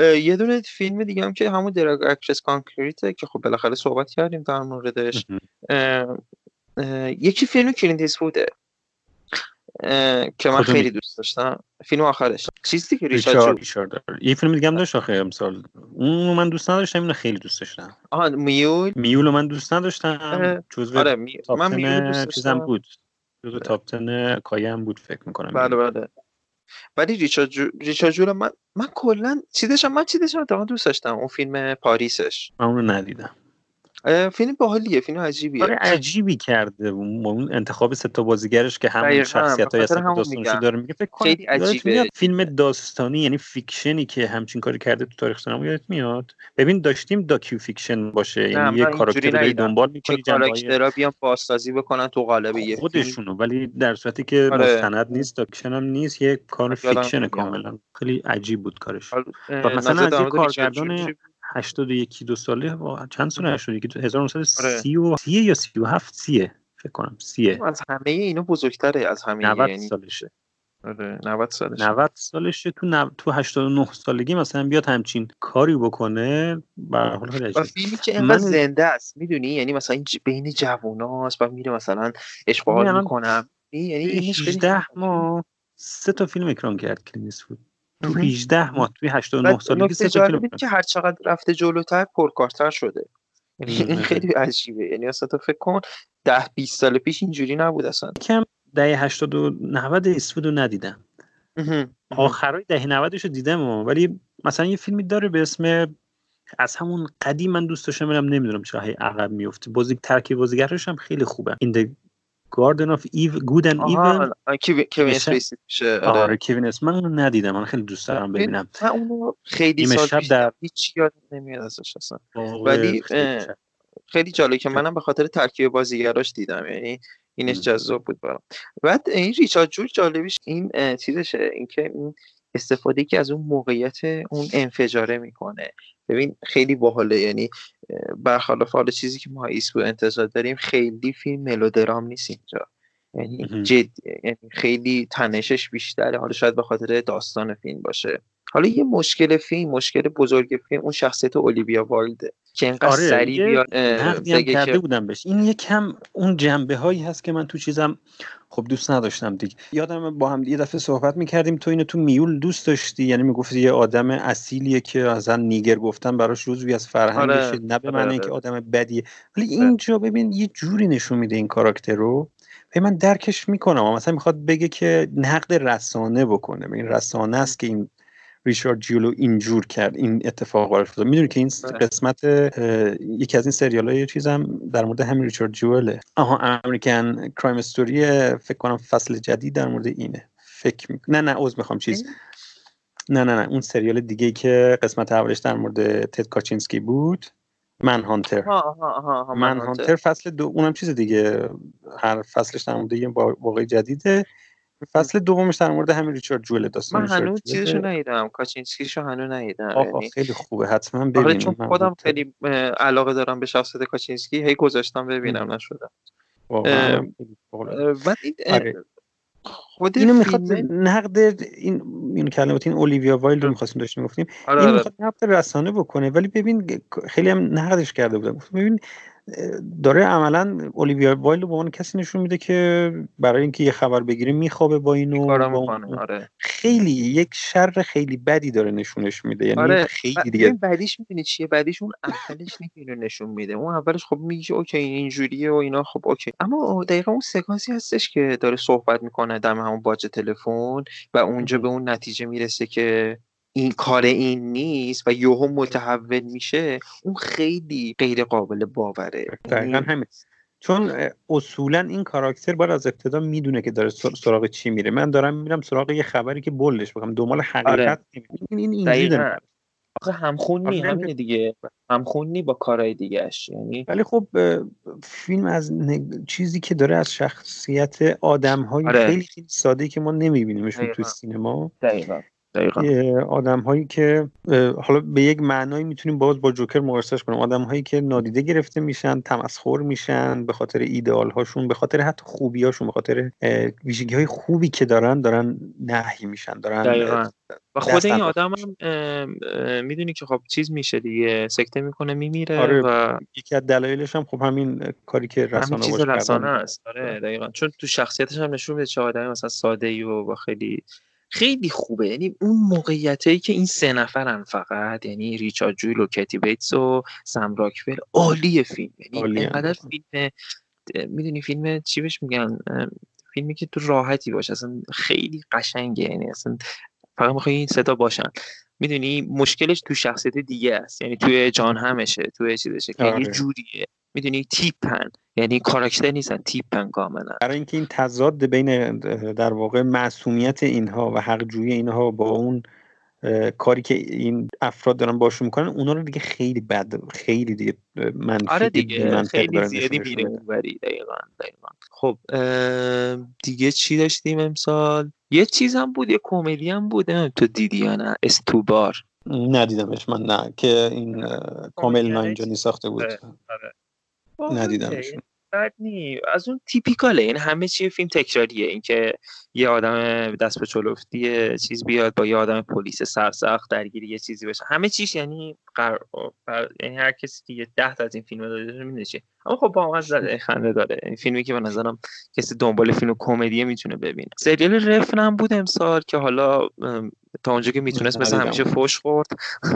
یه دونه فیلم دیگه هم که همون Dragged Across Concrete ه که خب بالاخره صحبت کردیم در موردش. یکی فیلم کلینت بوده که من خیلی دوست داشتم. فیلم آخرش. چیزی که ریچارد ریچارد یه فیلم دیگه هم داشت آخه امسال. اون من دوست نداشتم اینو خیلی دوست داشتم. آها Mule؟ Mule من دوست نداشتم. جزو آره می... من Mule دوست چیزم بود. جزو top 10 هام بود فکر می‌کنم بله بله. ولی ریچارد جو... ریچارد جول من من کلا چیزش من چیزش رو دوست داشتم اون فیلم پاریسش. من اونو ندیدم. فیلم باحالیه فیلم عجیبیه. آره عجیبی کرده. اون انتخاب سه تا بازیگرش که همون شخصیت های اصلا داستانشو داره میگه فکر خیلی عجیبه. فیلم داستانی یعنی fictionی که همچین کاری کرده تو تاریخ سینما یادت میاد؟ ببین داشتیم docufiction باشه یعنی یه کاراکتر دنبال می‌کنی کاراکترها بیان بازسازی بکنن تو قالب یه خودشونو ولی در صورتی که آره. مستند نیست docufiction هم نیست یه کار fiction کاملا. خیلی عجیب بود کارش. مثلا از یه کارگردان 81 دو ساله چند سال 81 1930 و 30 یا 37 30 فکر کنم 30 از همه اینا بزرگتره از همه 90 یعنی... سالشه. آره 90 سالشه. 90 سالشه تو نو... تو 89 سالگی مثلا بیاد همچین کاری بکنه به حال فیلمی که انقدر من... زنده است می‌دونی؟ یعنی مثلا. بین جووناست و میره مثلا اشغال می‌کنم. یعنی این 18 ماه سه تا فیلم اکران کرد کلینت ایستوود تو 18 ماه توی 89 سالگی سه تا فیلم که هر چقدر رفته جلوتر پرکارتر شده. یعنی این خیلی عجیبه. یعنی اصلا تو فکر کن 10 20 سال پیش اینجوری نبود اصلا. کم دهه 80 و 90 ایستوود رو ندیدم. آخرای دهه 90 رو دیدم ولی مثلا یه فیلمی داره به اسم از همون قدیم من دوست داشتم برم نمی‌دونم چرا هی عقب میفته بازی ترکیب بازیگرش هم خیلی خوبه. این Garden of Evil Good Evil کوین اسپیسی میشه. آره. کوین اسپیسی من ندیدم. من خیلی دوست دارم ببینم. من اونو خیلی سال پیش دیدم هیچ یاد نمیاد ازش اصلا. ولی خیلی جالبه که منم به خاطر ترکیب بازیگراش دیدم. یعنی اینش جذاب بود برام. بعد این ریچارد جول جالبیش این چیزشه. اینکه این استفاده که از اون موقعیت اون انفجاره می‌کنه. ببین خیلی باحاله یعنی برخلاف حال چیزی که ما ایسکو انتظار داریم خیلی فیلم ملودرام نیست اینجا. یعنی جد یعنی خیلی تنشش بیشتره. حالا شاید به خاطر داستان فیلم باشه. حالا یه مشکل فیلم مشکل بزرگ فیلم اون شخصیت اولیویا وایلده. که اینقدر آره سریع انتقاد کرده بودم بهش. این یکم اون جنبه هایی هست که من تو چیزم خب دوست نداشتم دیگه. یادم با هم یه دفعه صحبت می‌کردیم تو اینو تو Mule دوست داشتی؟ یعنی می‌گفتی یه آدم اصیلیه که اصلا nigger گفتن براش روزی از فرهنگشه آره. نه به معنی آره. که آدم بدیه. ولی اینجا ببین یه جوری نشون میده این کاراکتر رو. من درکش می‌کنم مثلا می‌خواد بگه که نقد رسانه بکنه. این رسانه است که این ریچارد جولو اینجور کرد این اتفاق افتاد. می‌دونی که این بله. قسمت یکی از این سریال های چیزم در مورد همین ریچارد جوله. آها American Crime Story فکر کنم فصل جدید در مورد اینه. فکر می... نه نه عذر می‌خوام چیز. نه نه نه اون سریال دیگه که قسمت اولش در مورد تد کاچینسکی بود. Manhunter Manhunter فصل دو اونم چیز دیگه. هر فصلش در مورد یه واقعی جدیده. فصل دومش در مورد همین ریچارد جوله داستان من هنوز چیزشو ندیدم. کاچینسکیشو هنوز ندیدم. یعنی خیلی خوبه. حتما ببینیم. آره چون خودم خیلی علاقه دارم به شخصیت کاچینسکی هی گذاشتم ببینم نشدم. بعد این آره. خود اینو می‌خواد نقد این این کلمات این اولیویا وایلد رو می‌خواستیم داشتیم گفتیم. آره این می‌خواد نقد رسانه بکنه ولی ببین خیلی هم نقدش کرده بودم. ببین داره عملا اولیویا وایلد به عنوان کسی نشون میده که برای اینکه یه خبر بگیره میخوابه با اینو آره. خیلی یک شر خیلی بدی داره نشونش میده یعنی آره. خیلی دیگه بعدیش می‌دونی چیه بعدیش اون اولش اینو نشون میده اون اولش خب میگه okay اینجوریه و اینا خب okay اما دقیقا اون سکانسی هستش که داره صحبت می‌کنه دم همون باجه تلفن و اونجا به اون نتیجه می‌رسه که این کار این نیست و یوهو متحول میشه اون خیلی غیر قابل باوره. دقیقا یعنی همین. چون اصولا این کاراکتر باید از ابتدا می‌دونه که داره سراغ چی میره. من دارم میرم سراغ یه خبری که بلش بکنم دنبال حقیقت آره. این این اینجوری آخه همخونی همینه دیگه. همخونی با کارهای دیگهش یعنی ولی خب فیلم از چیزی که داره از شخصیت آدم های آره. خیلی خیلی ساده که ما نمیبینیمشون تو سینما دقیقا. آدم هایی که حالا به یک معنایی می‌تونیم باز با جوکر مقایسش کنیم. آدم هایی که نادیده گرفته میشن تمسخر میشن به خاطر ایدئال هاشون به خاطر حتی خوبی هاشون به خاطر ویژگی های خوبی که دارن دارن نهی میشن دارن و خود این آدم هم می‌دونی که خب چیز میشه دیگه سکته می‌کنه میمیره آره و یکی از دلایلش هم خب همین کاری که رسانه چیز رسانه است. آره دقیقا. چون تو شخصیتش هم نشون میده چه آدمی مثلا ساده ای و با خیلی خیلی خوبه. یعنی اون موقعیتی که این سه نفرن فقط یعنی ریچارد جویل و کتی بیتس و سم راکفل عالی فیلم. یعنی اینقدر فیلم می‌دونی فیلم چی بهش میگن؟ فیلمی که تو راحتی باشه. اصلا خیلی قشنگه. یعنی اصلا فقط می‌خوای این صدا باشن. می‌دونی مشکلش تو شخصیت دیگه است. یعنی توی جان همشه توی چیزشه که یه آره. جوریه. می‌دونی تیپن. یعنی کاراکتر نیستن تیپن کاملا. برای اینکه این تضاد بین در واقع معصومیت اینها و حق جوی اینها با اون کاری که این افراد دارن باشون می‌کنن اونا رو دیگه خیلی بد خیلی دیگه منفی آره دیگه خیلی زیادی میره اونوری دقیقا دقیقا. خب دیگه چی داشتیم امسال؟ یه چیز هم بود یه کمدی هم بود. تو دیدی یا نه؟ استوبار. ندیدمش من نه که این کامل ناینجانی ساخته بود. آره، آره. ندیدمش بد نی. از اون تیپیکاله. این همه چی فیلم تکراریه. اینکه یه آدم دست به چلفتی چیز بیاد با یه آدم پلیس سرسخت درگیری یه چیزی بشه همه چیش یعنی قر... یعنی هر کسی که یه ده تا از این فیلم داده میده چی اما خب با از خنده داره. این فیلمی که به نظرم کسی دنبال فیلم کمدی می‌تونه ببینه. سریال رفن هم بود امسال که حالا تا اونجا که می‌تونست مثل همیشه فوش خورد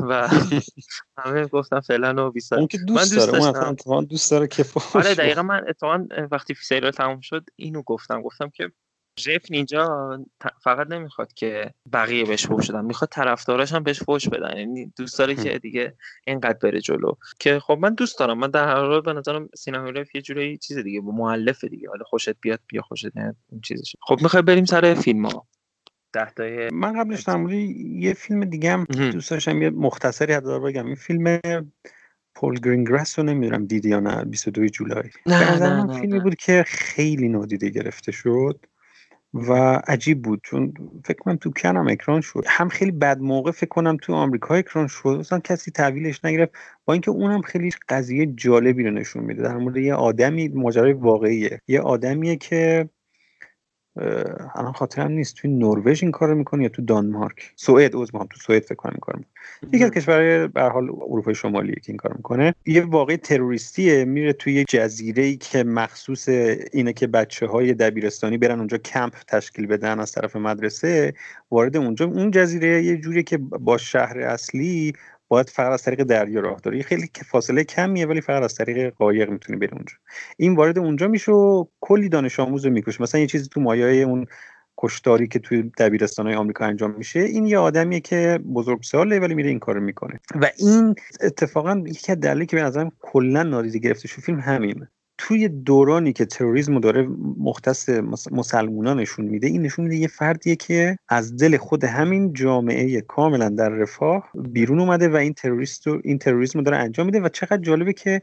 و همه گفتم فعلا و بیسار اون که دوست داره اون دوست داره که فوش آره دقیقا من اتفاقا وقتی سریال تموم شد اینو گفتم. گفتم که جف اینجا فقط نمی‌خواد که بقیه بهش فوش بدن می‌خواد طرفداراش هم بهش فوش بدن. یعنی دوست داره که دیگه اینقدر بره جلو. که خب من دوست دارم. من در هر حال به نظرم سینما یه جوری چیز دیگه مؤلفه دیگه. حالا خوشت بیاد بیا خوشت نیاد این چیزش. خب می‌خوای بریم سر فیلم ها ده من قبلش در یه فیلم دیگه هم دوست داشتم یه مختصری حداقل بگم. این فیلم پول گرینگرس رو نمی‌دونم دیدی یا نه 22 جولای. نه نه, نه فیلمی بود که خیلی نادیده گرفته شد. و عجیب بود. چون فکر کنم تو کنم اکران شد. هم خیلی بد موقع فکر کنم تو آمریکا اکران شد. اصلا کسی تحویلش نگرفت. با اینکه اونم خیلی قضیه جالبی رو نشون میده. در مورد یه آدمی ماجرای واقعیه. یه آدمیه که الان خاطرم نیست. توی نروژ این کارو می‌کنه یا تو دانمارک؟ سوئد عذر تو سوئد فکر کنم این کارو یکی از کشورهای به حال اروپای شمالی که این کارو می‌کنه یه واقع تروریستیه میره توی جزیره ای که مخصوص اینه که بچه های دبیرستانی برن اونجا کمپ تشکیل بدن از طرف مدرسه وارد اونجا. اون جزیره یه جوری که با شهر اصلی باید فقط از طریق دریا راه داره. خیلی فاصله کمیه ولی فقط از طریق قایق می‌تونی بری اونجا. این وارد اونجا میشه و کلی دانش آموز می‌کشه مثلا یه چیزی تو مایه اون کشتاری که توی دبیرستان های آمریکا انجام میشه این یه آدمیه که بزرگ ساله ولی میره این کارو می‌کنه. و این اتفاقا یکی از دلایلی که به نظرم کلا نادیده گرفته شو فیلم همینه. توی دورانی که تروریسم داره مختص مسلمونا نشون میده این نشون میده یه فردیه که از دل خود همین جامعه کاملا در رفاه بیرون اومده و این تروریست این تروریسم رو داره انجام میده و چقدر جالبه که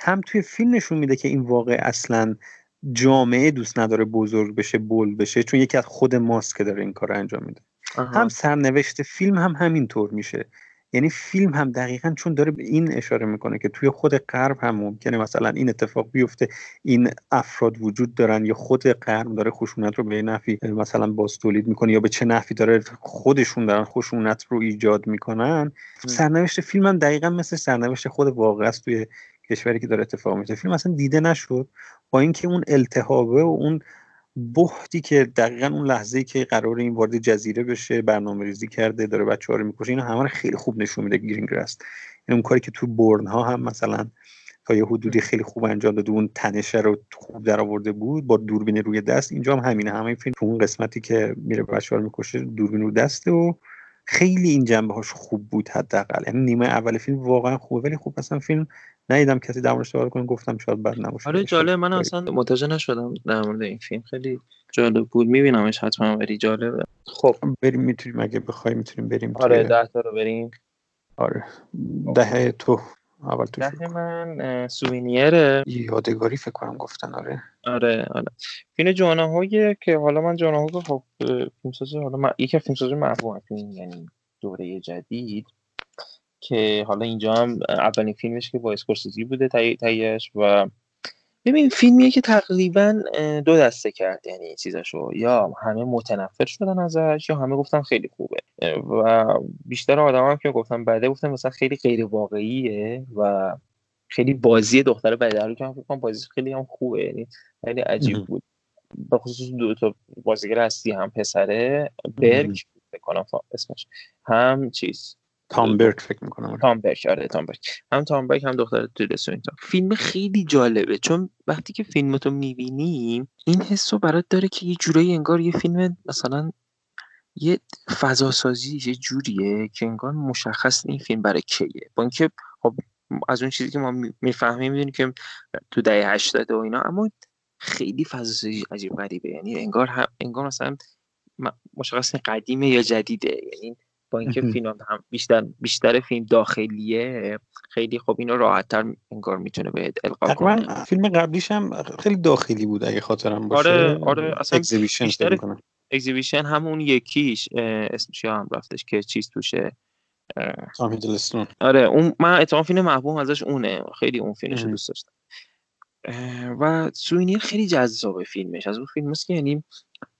هم توی فیلم نشون میده که این واقع اصلا جامعه دوست نداره بزرگ بشه بول بشه چون یکی از خود ماست که داره این کار انجام میده. هم سرنوشت فیلم هم همینطور میشه. یعنی فیلم هم دقیقا چون داره به این اشاره می‌کنه که توی خود غرب هم ممکنه مثلا این اتفاق بیفته این افراد وجود دارن یا خود غرب داره خشونت رو به نفی مثلا باز تولید می‌کنه یا به چه نفی داره خودشون دارن خشونت رو ایجاد می‌کنن. سرنوشت فیلم هم دقیقا مثل سرنوشت خود واقع است توی کشوری که داره اتفاق میفته فیلم اصلا دیده نشد. با اینکه اون التهابه و اون بحتی که دقیقا اون لحظه که قرار این وارد جزیره بشه برنامه ریزی کرده داره بچه ها رو می‌کشه اینو همه خیلی خوب نشون میده گرینگرس این یعنی اون کاری که تو برن ها هم مثلا تا یه حدودی خیلی خوب انجام داده اون تنشه رو خوب در آورده بود با دوربین روی دست اینجا هم همینه. همه فیلم تو اون قسمتی که میره بچه ها رو می‌کشه دوربین رو دسته و خیلی این جنبه هاش خوب بود حداقل. یعنی نیمه اول فیلم واقعا خوبه ولی خوب اصلا فیلم ندیدم کسی در موردش کنه گفتم شاید بد نباشه. آره جالب. من اصلا متوجه نشدم در مورد این فیلم. خیلی جالب بود. میبینمش حتما ولی جالبه. خب بریم می‌تونیم. اگه بخوای می‌تونیم بریم آره ده تا رو بریم. آره. ده تو. اول تو من سوینیر یادگاری فکر کنم گفتن آره. آره آره. فیلم جاناهایی که حالا من جاناهو خب فیلمسازی حالا من یکی از فیلمسازی محبوب یعنی دوره جدید. که حالا اینجا هم اولین فیلمش که با اسکورسیزی بوده تاییش و ببین فیلمیه که تقریبا دو دسته کرد یعنی چیزشو یا همه متنفر شدن ازش یا همه گفتن خیلی خوبه. و بیشتر آدم هم که گفتن بعده گفتن مثلا خیلی غیر واقعیه و خیلی بازی دختر بعده رو که من فکر بازی خیلی هم خوبه یعنی خیلی عجیب بود. به خصوص دو تا بازیگر هستی هم پسره برگ بکنم اسمش هم چیز. تام برک فکر می‌کنم تام برک آره تام برک. هم تام برک هم دختر تیلدا سوینتون. فیلم خیلی جالبه. چون وقتی که فیلمتو می‌بینی این حسو برات داره که یه جورایی انگار یه فیلم مثلا یه فضا سازی یه جوریه که انگار مشخص این فیلم برای کیه. با اینکه خب از اون چیزی که ما می‌فهمیم می‌دونیم که تو دهه 80 و اینا اما خیلی فضا سازی عجیب غریبه. یعنی انگار هم انگار مثلا مشخص قدیمه یا جدیده. یعنی با اینکه فیلم هم بیشتر بیشتر فیلم داخلیه خیلی خب اینو راحتتر انگار می‌تونه بهت القا کنه. فیلم قبلیش هم خیلی داخلی بود اگه خاطرم باشه. آره آره اصلا بیشتر اگزیبیشن همون یکیش اسمش هم رفتش که چیز توشه آره اون من اتفاقا فیلم محبوب ازش اونه. خیلی اون فیلمش دوست داشتم. و سوینیر خیلی جذابه فیلمش. از اون فیلم که یعنی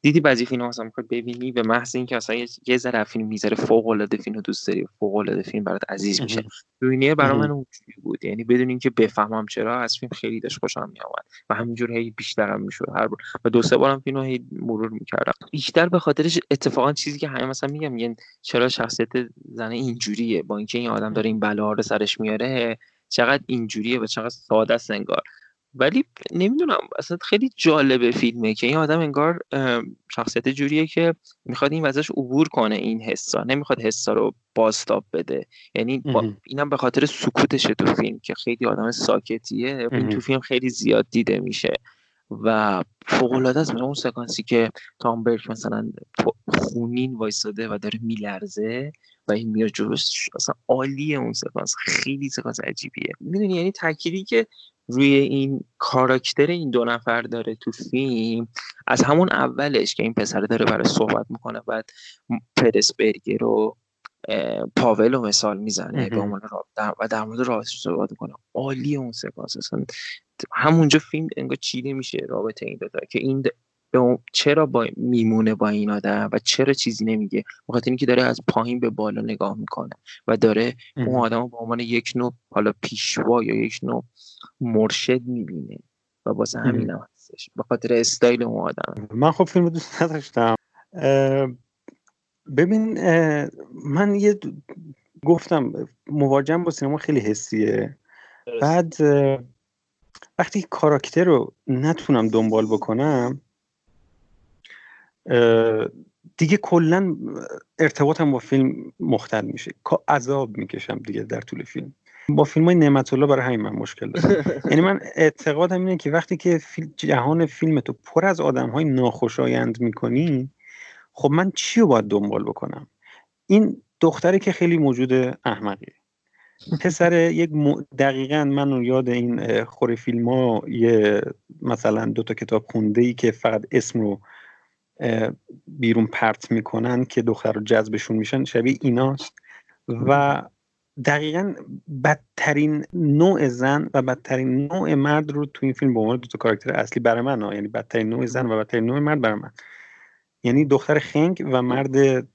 دیدی بعضی فیلم اصلا می‌خواد ببینی به محض اینکه اصلا یه ذره فیلم می‌ذاره فوق العاده فیلم دوست داری فوق العاده فیلم برات عزیز میشه. روینیر برای من اونجوری بود. یعنی بدون اینکه بفهمم چرا از فیلم خیلی داشت خوشم میآمد و همینجور هی بیشترم می‌شد هر بار. و دو سه بارم فیلمو هی مرور می‌کردم. بیشتر به خاطرش اتفاقا چیزی که همه مثلا میگم میگن چرا شخصیت زنه اینجوریه؟ با اینکه این آدم داره این بلا رو سرش میاره چقدر اینجوریه و چقدر ساده است انگار. ولی نمی‌دونم اصلا خیلی جالبه فیلمه که این آدم انگار شخصیت جوریه که می‌خواد این وزش عبور کنه این حسا. نمی‌خواد حسا رو بازتاب بده. یعنی با اینم به خاطر سکوتشه تو فیلم که خیلی آدم ساکتیه. این تو فیلم خیلی زیاد دیده میشه. و فوق العاده است اون سکانسی که تام برک مثلا خونین وایساده و داره میلرزه و این میاد جلوش. اصلا عالیه اون سکانس. خیلی سکانس عجیبیه. می‌دونی یعنی تأکیدی که روی این کاراکتر این دو نفر داره تو فیلم. از همون اولش که این پسر داره برای صحبت می‌کنه بعد پرسبرگر رو پاول رو مثال می‌زنه به عنوان و در مورد رابطه صحبت می‌کنه. عالی اون سکانس. اصلا همونجا فیلم انگار چیده میشه رابطه این دوتا که این چرا با میمونه با این آدم و چرا چیزی نمیگه؟ بخاطر اینکه داره از پایین به بالا نگاه می‌کنه و داره اون آدم به عنوان یک نوع حالا پیشوا یا یک نوع مرشد می‌بینه و واسه همین هم هستش. به خاطر استایل اون آدم من خب فیلم دوست نداشتم. ببین من یه گفتم مواجهم با سینما خیلی حسیه. بعد وقتی کاراکتر رو نتونم دنبال بکنم دیگه کلا ارتباطم با فیلم مختل میشه. عذاب می‌کشم دیگه در طول فیلم. با فیلم های نعمت الله برای همین من مشکل دارم. یعنی من اعتقادم اینه که وقتی که جهان فیلم تو پر از آدم های ناخوشایند می‌کنی خب من چی رو باید دنبال بکنم؟ این دختری که خیلی موجود احمقیه. پسر یک م... دقیقا من یاد این خوره فیلم ها یه مثلا دو تا کتاب خونده ای که فقط اسم رو بیرون پرت می‌کنن که دختر رو جذبشون میشن شبیه ایناست. و دقیقا بدترین نوع زن و بدترین نوع مرد رو تو این فیلم به عنوان دو تا کاراکتر اصلی برای من ها. یعنی بدترین نوع زن و بدترین نوع مرد برای من. یعنی دختر خنگ و مرد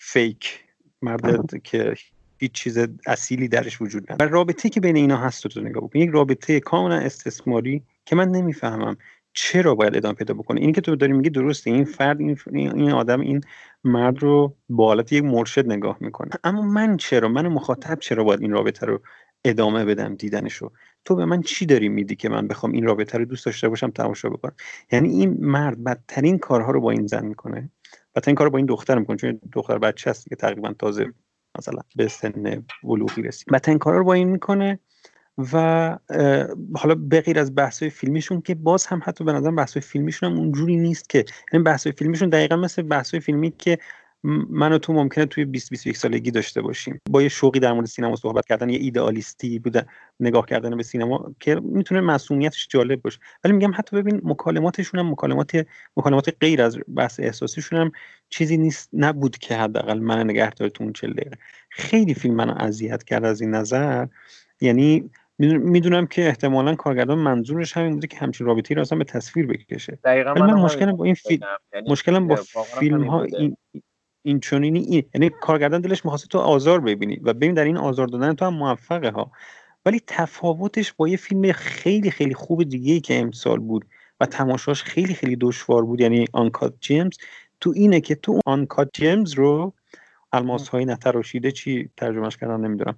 فیک. مرد که هیچ چیز اصیلی درش وجود نداره. و رابطه که بین اینا هست تو نگاه بکن. یک رابطه کاملا استثماری که من نمی‌فهمم. چرا باید ادامه پیدا بکنه اینی که تو داری میگی درسته این فرد این, این آدم این مرد رو با حالت یک مرشد نگاه می‌کنه. اما من چرا؟ من مخاطب چرا باید این رابطه رو ادامه بدم دیدنشو؟ تو به من چی داری میدی که من بخوام این رابطه رو دوست داشته باشم تماشا بکنم؟ یعنی این مرد بدترین کارها رو با این زن می‌کنه؟ بدترین کار رو با این دختر می‌کنه چون دختر بچه هست که تقریبا تازه مثلا به سن بلوغی رسید. بدترین کارا رو با این می‌کنه و حالا بغیر از بحث‌های فیلمیشون که باز هم حتی به نظر بحث‌های فیلمیشون هم اونجوری نیست که یعنی بحث‌های فیلمیشون دقیقا مثل بحث‌های فیلمی که من و تو ممکنه توی 20 21 سالگی داشته باشیم. با یه شوقی در مورد سینما صحبت کردن یه ایدئالیستی بوده نگاه کردن به سینما که می‌تونه مسئولیتش جالب باشه. ولی میگم حتی ببین مکالماتشون هم مکالمات مکالمات غیر از بحث احساسیشون هم چیزی نیست نبود که حداقل من نگه تو اون 40 دقیقه. خیلی فیلم منو اذیت کرد از این نظر. یعنی می‌دونم که احتمالا کارگردان منظورش همین بوده که همچین رابطی رو اصلا به تصویر بکشه. دقیقا من, من مشکلم با این فیلم یعنی مشکلم با فیلم ها این این چونینی این یعنی کارگردان دلش می‌خواسته تو آزار ببینی و ببین در این آزار دادن تو هم موفقه ها. ولی تفاوتش با یه فیلم خیلی خیلی خوب دیگه ای که امسال بود و تماشاش خیلی خیلی دشوار بود یعنی آنکات جیمز تو اینه که تو آنکات جیمز رو الماس های نتراشیده چی ترجمهش کردن نمی‌دونم.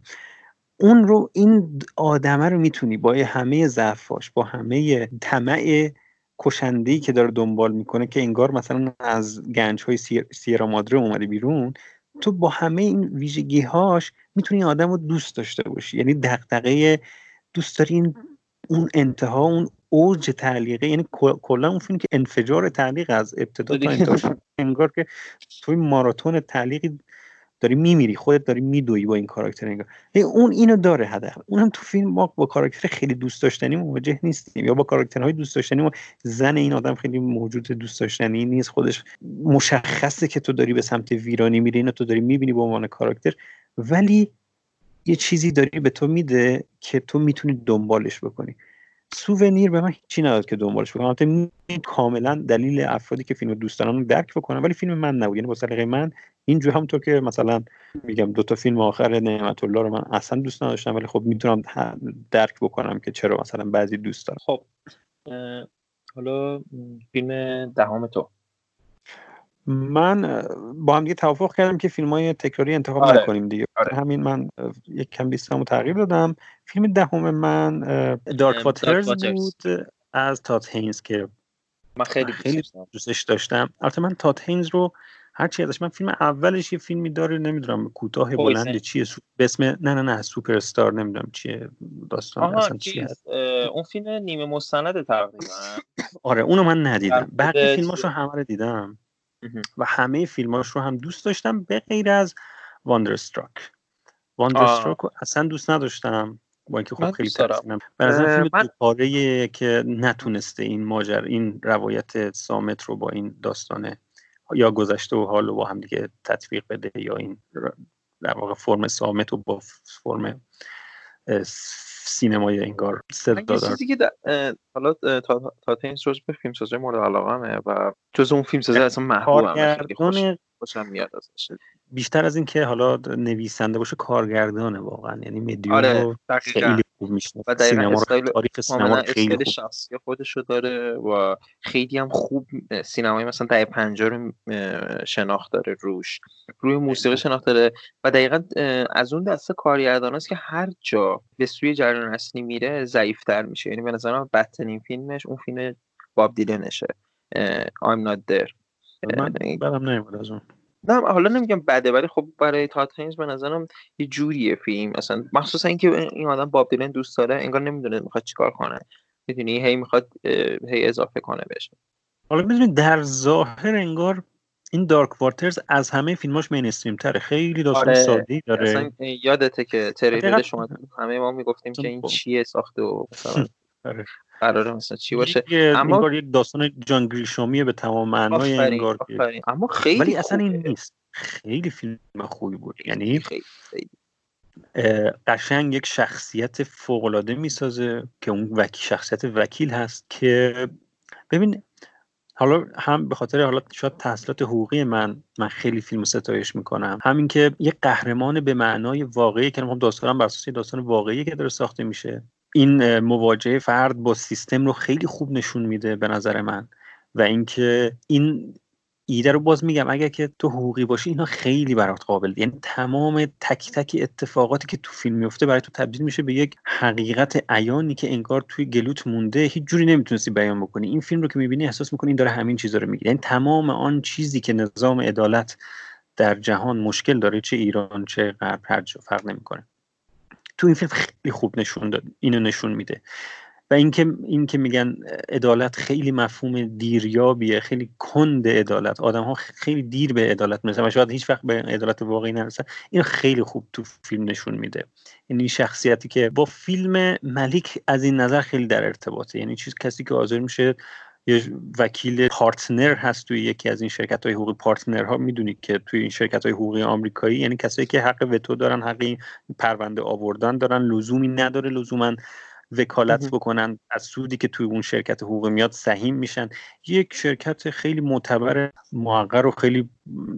اون رو این آدمه رو می‌تونی با همه ضعفاش با همه طمع کشندهی که داره دنبال می‌کنه که انگار مثلا از گنج های سیرا مادره اومده بیرون تو با همه این ویژگی هاش می‌تونی این آدم رو دوست داشته باشی. یعنی دقدقه دوست داری اون انتها اون اوج تعلیقه یعنی کلا اون فیلم که انفجار تعلیق از ابتدا تا انتها انگار که توی ماراتون تعلیقی داری میمیری خودت داری میدوی با این کاراکتر انگار. اون اینو داره هدف اونم تو فیلم ما با کاراکتر خیلی دوست داشتنی مواجه نیستیم یا با کاراکترهای دوست داشتنی ما. زن این آدم خیلی موجود دوست داشتنی نیست خودش مشخصه که تو داری به سمت ویرانی میری اینو تو داری می‌بینی به عنوان کاراکتر. ولی یه چیزی داری به تو میده که تو می‌تونی دنبالش بکنی. سوونیر به من هیچی نداد که دنبالش بکنم. البته کاملا دلیل افرادی که فیلم دوست دارن درک بکنم ولی فیلم من نبود. یعنی با سلیقه من اینجور همونطور که مثلا میگم دو تا فیلم آخر نعمت الله رو من اصلا دوست نداشتم ولی خب می‌تونم درک بکنم که چرا مثلا بعضی دوست دارم خب حالا فیلم دهم تو. من با هم دیگه توافق کردم که فیلم های تکراری انتخاب آره. نکنیم دیگه. آره. همین من یک کم لیستمو تغییر دادم. فیلم دهم من دارک واترز بود از تات هینز که من خیلی, خیلی دوستش داشتم. البته من تات هینز رو هر چی ازش. من فیلم اولش یه فیلمی داره نمی‌دونم کوتاه بلند چیه به اسم نه نه نه سوپر استار نمی‌دونم چیه داستان اصلا چیه اون فیلم نیمه مستند تقریبا. آره اونو من ندیدم. بقیه فیلماشو همه رو دیدم. و همه فیلماش رو هم دوست داشتم به غیر از Wonderstruck Wonderstruck رو اصلا دوست نداشتم با اینکه خب خیلی ترسیدم به نظر فیلم من... دوپاره که نتونسته این ماجر این روایت صامت رو با این داستانه یا گذشته و حال رو با هم دیگه تطبیق بده یا این در واقع فرم سامت رو با فرم سینمای انگار صد دادن. چیزی که حالا تا تا تینس روز به فیلم سازی مورد علاقه و جز اون فیلم سازی اصلا محبوبم خیلی خوش خوشم میاد ازش. بیشتر از اینکه حالا نویسنده باشه کارگردانه واقعا. یعنی مدیو آره خیلی خوب میشنه و سینما رو تاریخ سینما خیلی خوب. شخصی خودشو داره و خیلی هم خوب سینمای مثلا دهه 50 رو شناخت داره روش. روی موسیقی شناخت داره و دقیقا از اون دسته کارگردان است که هر جا به سوی جریان اصلی میره ضعیفتر میشه. یعنی به نظر من بدترین فیلمش اون فیلم باب دیلنشه I'm not there. من بدم نمیاد از اون. نه حالا نمیگم بده ولی خب برای تات هینز به نظرم یه جوریه فیلم. اصلا مخصوصا اینکه این آدم باب دیلن دوست داره انگار نمی‌دونه می‌خواد چیکار کنه. می‌دونی؟ هی می‌خواد هی اضافه کنه بهش. حالا می‌دونی در ظاهر انگار این دارک واترز از همه فیلماش مینستریم تره. خیلی داستان آره. سادی داره. اصلا یادته که تریلر شما همه ما می‌گفتیم که این چیه ساخته و مثلا آره. قراره مثلا چی باشه. اما یک داستان جان به تمام معنای انگار اما خیلی ولی اصلا این نیست. خیلی فیلم خوبی بود. یعنی خیلی قشنگ یک شخصیت فوق العاده می‌سازه که اون وکی شخصیت وکیل هست که ببین حالا هم به خاطر حالا شاید تحصیلات حقوقی من من خیلی فیلم ستایش می‌کنم. همین که یه قهرمان به معنای واقعی که من داستانم بر اساس داستان واقعی که داره ساخته میشه. این مواجهه فرد با سیستم رو خیلی خوب نشون میده به نظر من. و اینکه این ایده رو باز میگم اگر که تو حقوقی باشی اینا خیلی برات قابل. یعنی تمام تک تک اتفاقاتی که تو فیلم میفته برای تو تبدیل میشه به یک حقیقت عیانی که انگار توی گلوت مونده هیچ جوری نمی‌تونستی بیان بکنی. این فیلم رو که می‌بینی احساس می‌کنی این داره همین چیزا رو میگه. یعنی تمام آن چیزی که نظام عدالت در جهان مشکل داره چه ایران چه غرب هر جا فرق نمی‌کنه. تو این فیلم خیلی خوب نشون داد اینو نشون میده. و اینکه این که میگن عدالت خیلی مفهوم دیریابیه خیلی کند عدالت. آدم ها خیلی دیر به عدالت می‌رسن و شاید هیچ وقت به عدالت واقعی نرسن. این خیلی خوب تو فیلم نشون میده. یعنی شخصیتی که با فیلم ملیک از این نظر خیلی در ارتباطه. یعنی چیز کسی که حاضر میشه یه وکیل partner هست توی یکی از این شرکت های حقوقی partner ها می‌دونید که توی این شرکت های حقوقی آمریکایی یعنی کسایی که حق وتو دارن حق پرونده آوردن دارن لزومی نداره لزوما وکالت بکنن. از سودی که توی اون شرکت حقوقی میاد سهیم میشن. یک شرکت خیلی معتبر محقر و خیلی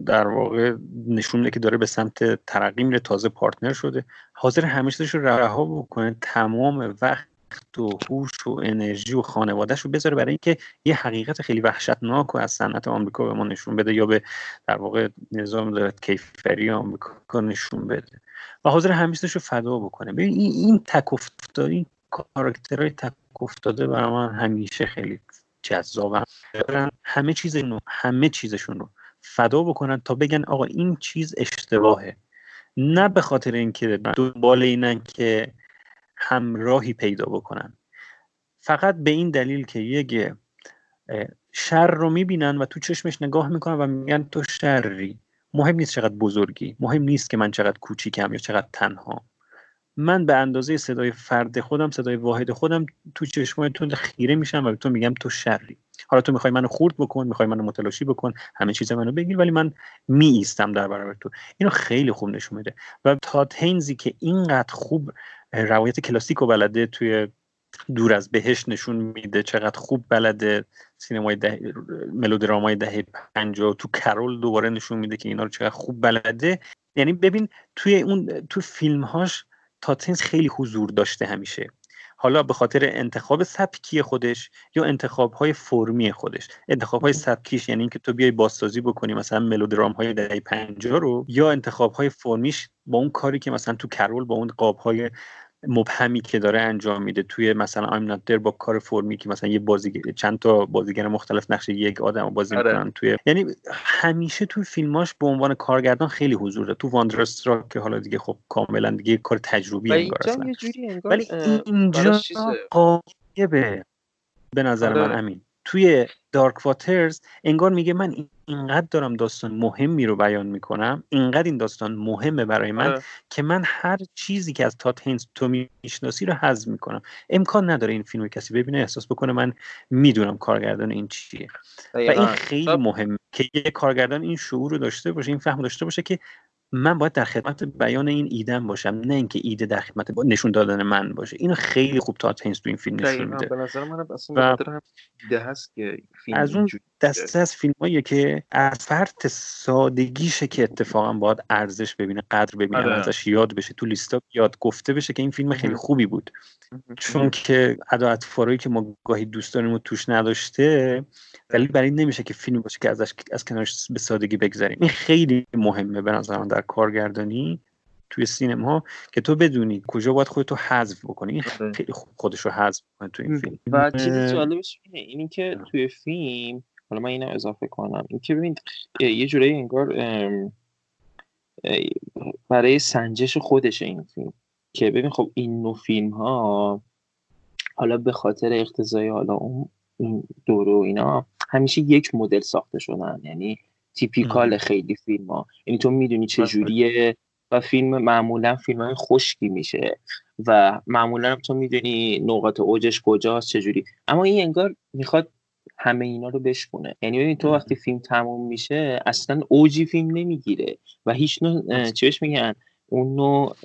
در واقع نشون میده که داره به سمت ترقی میره تازه partner شده. حاضر همیشه رو رها بکنه. تمام وقت و هوش و انرژی و خانوادهش رو بذاره برای اینکه یه حقیقت خیلی وحشتناک و از صنعت آمریکا به ما نشون بده یا به در واقع نظام دارد کیفری آمریکا نشون بده. و حاضر همیشه رو فدا بکنه. ببین این این تک افتادی کاراکترهای تک افتاده برای من همیشه خیلی جذابم همه چیز همه چیزشون رو فدا بکنن تا بگن آقا این چیز اشتباهه. نه به خاطر اینکه دنبال اینن که همراهی پیدا بکنن. فقط به این دلیل که یک شر رو می‌بینن و تو چشمش نگاه می‌کنن و میگن تو شری. مهم نیست چقدر بزرگی. مهم نیست که من چقدر کوچیکم یا چقدر تنها. من به اندازه صدای فرد خودم صدای واحد خودم تو چشمای تو خیره میشم و به تو میگم تو شری. حالا تو می‌خوای منو خورد بکن می‌خوای منو متلاشی بکن همه چیز منو بگیر ولی من می ایستم در برابر تو. اینو خیلی خوب نشون میده. و تا تینزی که اینقدر خوب روایت کلاسیک و بلده توی دور از بهش نشون میده چقدر خوب بلده سینمای ده... ملودرامای دهه پنجاه تو کرول دوباره نشون میده که اینا رو چقدر خوب بلده. یعنی ببین توی اون تو فیلمهاش تاتنز خیلی حضور داشته همیشه. حالا به خاطر انتخاب سبکی خودش یا انتخاب های فرمی خودش. انتخاب های سبکیش یعنی اینکه تو بیای بازسازی بکنی مثلا ملودرام های دهه 50 رو یا انتخاب های فرمیش با اون کاری که مثلا تو کرول با اون قاب های مبهمی که داره انجام میده توی مثلا I'm not با کار فرمی که مثلا یه بازیگر چند تا بازیگر مختلف نقش یک آدم بازی آره. می‌کنن توی یعنی همیشه توی فیلماش به عنوان کارگردان خیلی حضور داره تو واندرسترا که حالا دیگه خب کاملا دیگه کار تجربی انگار ولی اینجا قایبه. به نظر من آره. امین. توی دارک واترز انگار میگه من اینقدر دارم داستان مهمی رو بیان می‌کنم اینقدر این داستان مهمه برای من آه. که من هر چیزی که از تات هینز تو می‌شناسی رو حذف می‌کنم امکان نداره این فیلم کسی ببینه احساس بکنه من می‌دونم کارگردان این چیه و این خیلی خب. مهمه که یه کارگردان این شعور رو داشته باشه این فهم داشته باشه که من باید در خدمت بیان این ایدم باشم نه اینکه ایده در خدمت نشون دادن من باشه. اینو خیلی خوب تا تو این فیلم نشون میده. به نظر من اصلا و ایده هست که فیلم از اون دسته از فیلم که از فرط سادگیشه که اتفاقا باید ارزش ببینه قدر ببینه آره. ازش یاد بشه تو لیستا یاد گفته بشه که این فیلم خیلی خوبی بود. چون که ادا که ما گاهی دوست داریم و توش نداشته دلیل برای این نمیشه که فیلمی باشه که ازش از کنارش به سادگی بگذریم. این خیلی مهمه به نظر من در کارگردانی توی سینما که تو بدونی کجا باید خودتو حذف بکنی. این آره. خیلی خوب خودش رو حذف کنه توی این فیلم. و چیزی جالبش اینه اینی که توی فیلم حالا من اینو اضافه کنم. این که ببین یه جورایی انگار برای سنجش خودش این فیلم. که ببین خب این نوع فیلم ها حالا به خاطر اقتضای حالا اون این دورو اینا همیشه یک مدل ساخته شدن. یعنی تیپیکال خیلی فیلم ها یعنی تو می‌دونی چه جوریه و فیلم معمولا فیلم های خشکی میشه و معمولا تو می‌دونی نقاط اوجش کجاست چجوری اما این انگار می‌خواد همه اینا رو بشکونه. یعنی ببین تو وقتی فیلم تموم میشه اصلا اوجی فیلم نمی‌گیره و هیچ نوع چیش میگن؟ اون نوع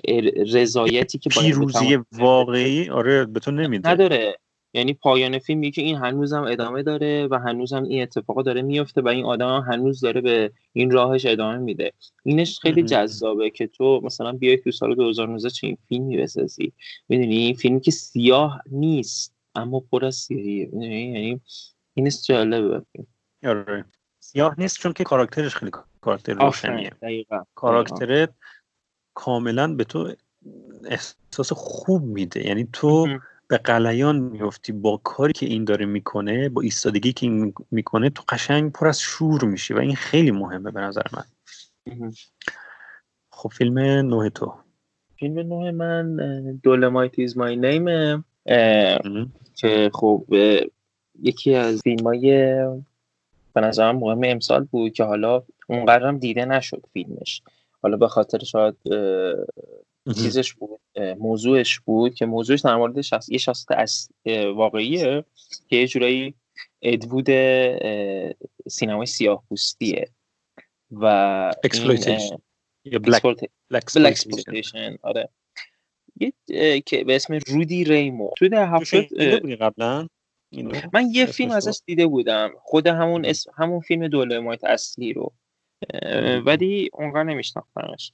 رضایتی که پیروزی واقعی؟ آره به تو نمیده. نداره. یعنی پایان فیلم که این هنوزم ادامه داره و هنوزم این اتفاقا داره میفته و این آدم هنوز داره به این راهش ادامه میده. اینش خیلی جذابه که تو مثلا بیای تو سال 2019 چه این فیلمی بسازی. می‌دونی؟ این فیلمی که سیاه نیست اما پر از سیاهیه. یعنی اینش جالبه. آره. سیاه نیست چون که کاراکترش خیلی کاراکتر روشنیه. کاراکترت کاملا به تو احساس خوب میده. یعنی تو به قلیان میفتی با کاری که این داره می‌کنه با ایستادگی که این می‌کنه تو قشنگ پر از شور میشی و این خیلی مهمه به نظر من. خب فیلم نوه تو. فیلم نوه من دولمایت ایز مای نیم که خب یکی از فیلم های به نظرم مهم امسال بود که حالا اونقدرم دیده نشد فیلمش. حالا به خاطر شاید چیزش بود موضوعش بود که موضوعش در مورد شخص... یه شخصیت واقعیه که یه جورایی اد وود سینمای سیاه پوستیه و exploitation آره. که به اسم رودی ریمو تو ده هفتاد قبلا؟ من یه فیلم ازش دیده بودم. خود همون اسم همون فیلم دولمایت اصلی رو. ولی اونقدر نمیشناختمش.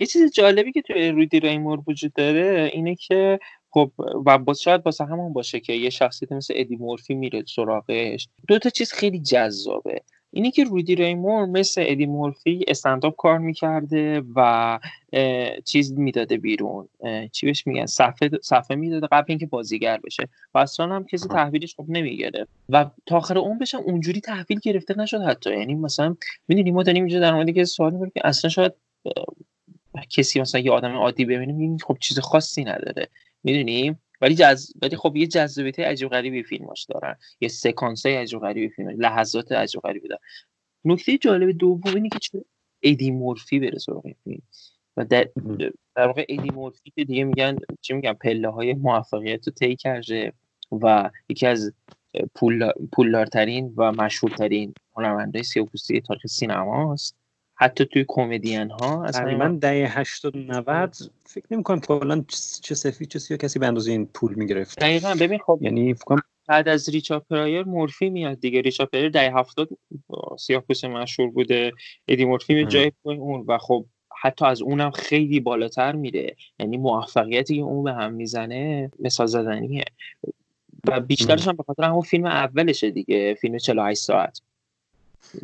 یه چیز جالبی که توی رودی ریمور وجود داره اینه که خب و با شاید واسه همون باشه که یه شخصیت مثل ادی مورفی میره سراغش. دو تا چیز خیلی جذابه. اینه که رودی ریمور مثل ادی مورفی استنداپ کار می‌کرده و چیز می‌داده بیرون. چی بهش میگن؟ صفحه صفحه می‌داده قبل اینکه بازیگر بشه. و اصلا هم کسی تحویلش خب نمی‌گیره و تا آخر اون بشه اونجوری تحویل گرفته نشد حتی. یعنی مثلا می‌دونی ما داریم اینجا در مورد که سوال می‌کنیم که اصلا شاید کسی مثلا یه آدم عادی ببینیم خب چیز خاصی نداره. می‌دونیم ولی جز... ولی خب یه جذابیت عجیب غریبی فیلماش دارن. یه سکانس های عجیب غریبی فیلم لحظات عجیب غریبی دارن. نکته جالب دوم اینه که چه ادی مورفی بره سراغ فیلم؟ و در, در واقع ادی مورفی که دیگه میگن چی میگن پله های موفقیت رو طی کرده و یکی از پول پولدارترین و مشهورترین هنرمندای سیاپوستی تاریخ سینماست. حتی توی کمدین ها تقریبا دهه 80 90 فکر نمی کنم کلا چه سفید چه سیاه کسی به اندازه این پول می‌گرفت دقیقا ببین خب یعنی فکر بعد از ریچا پرایر مورفی میاد دیگه. ریچا پرایر دهه 70 سیاه‌پوست مشهور بوده. ادی مورفی می جای اون و خب حتی از اونم خیلی بالاتر میره. یعنی موفقیتی که اون به هم می‌زنه مثال زدنیه. و بیشترش هم به خاطر همون فیلم اولشه دیگه. فیلم 48 ساعت.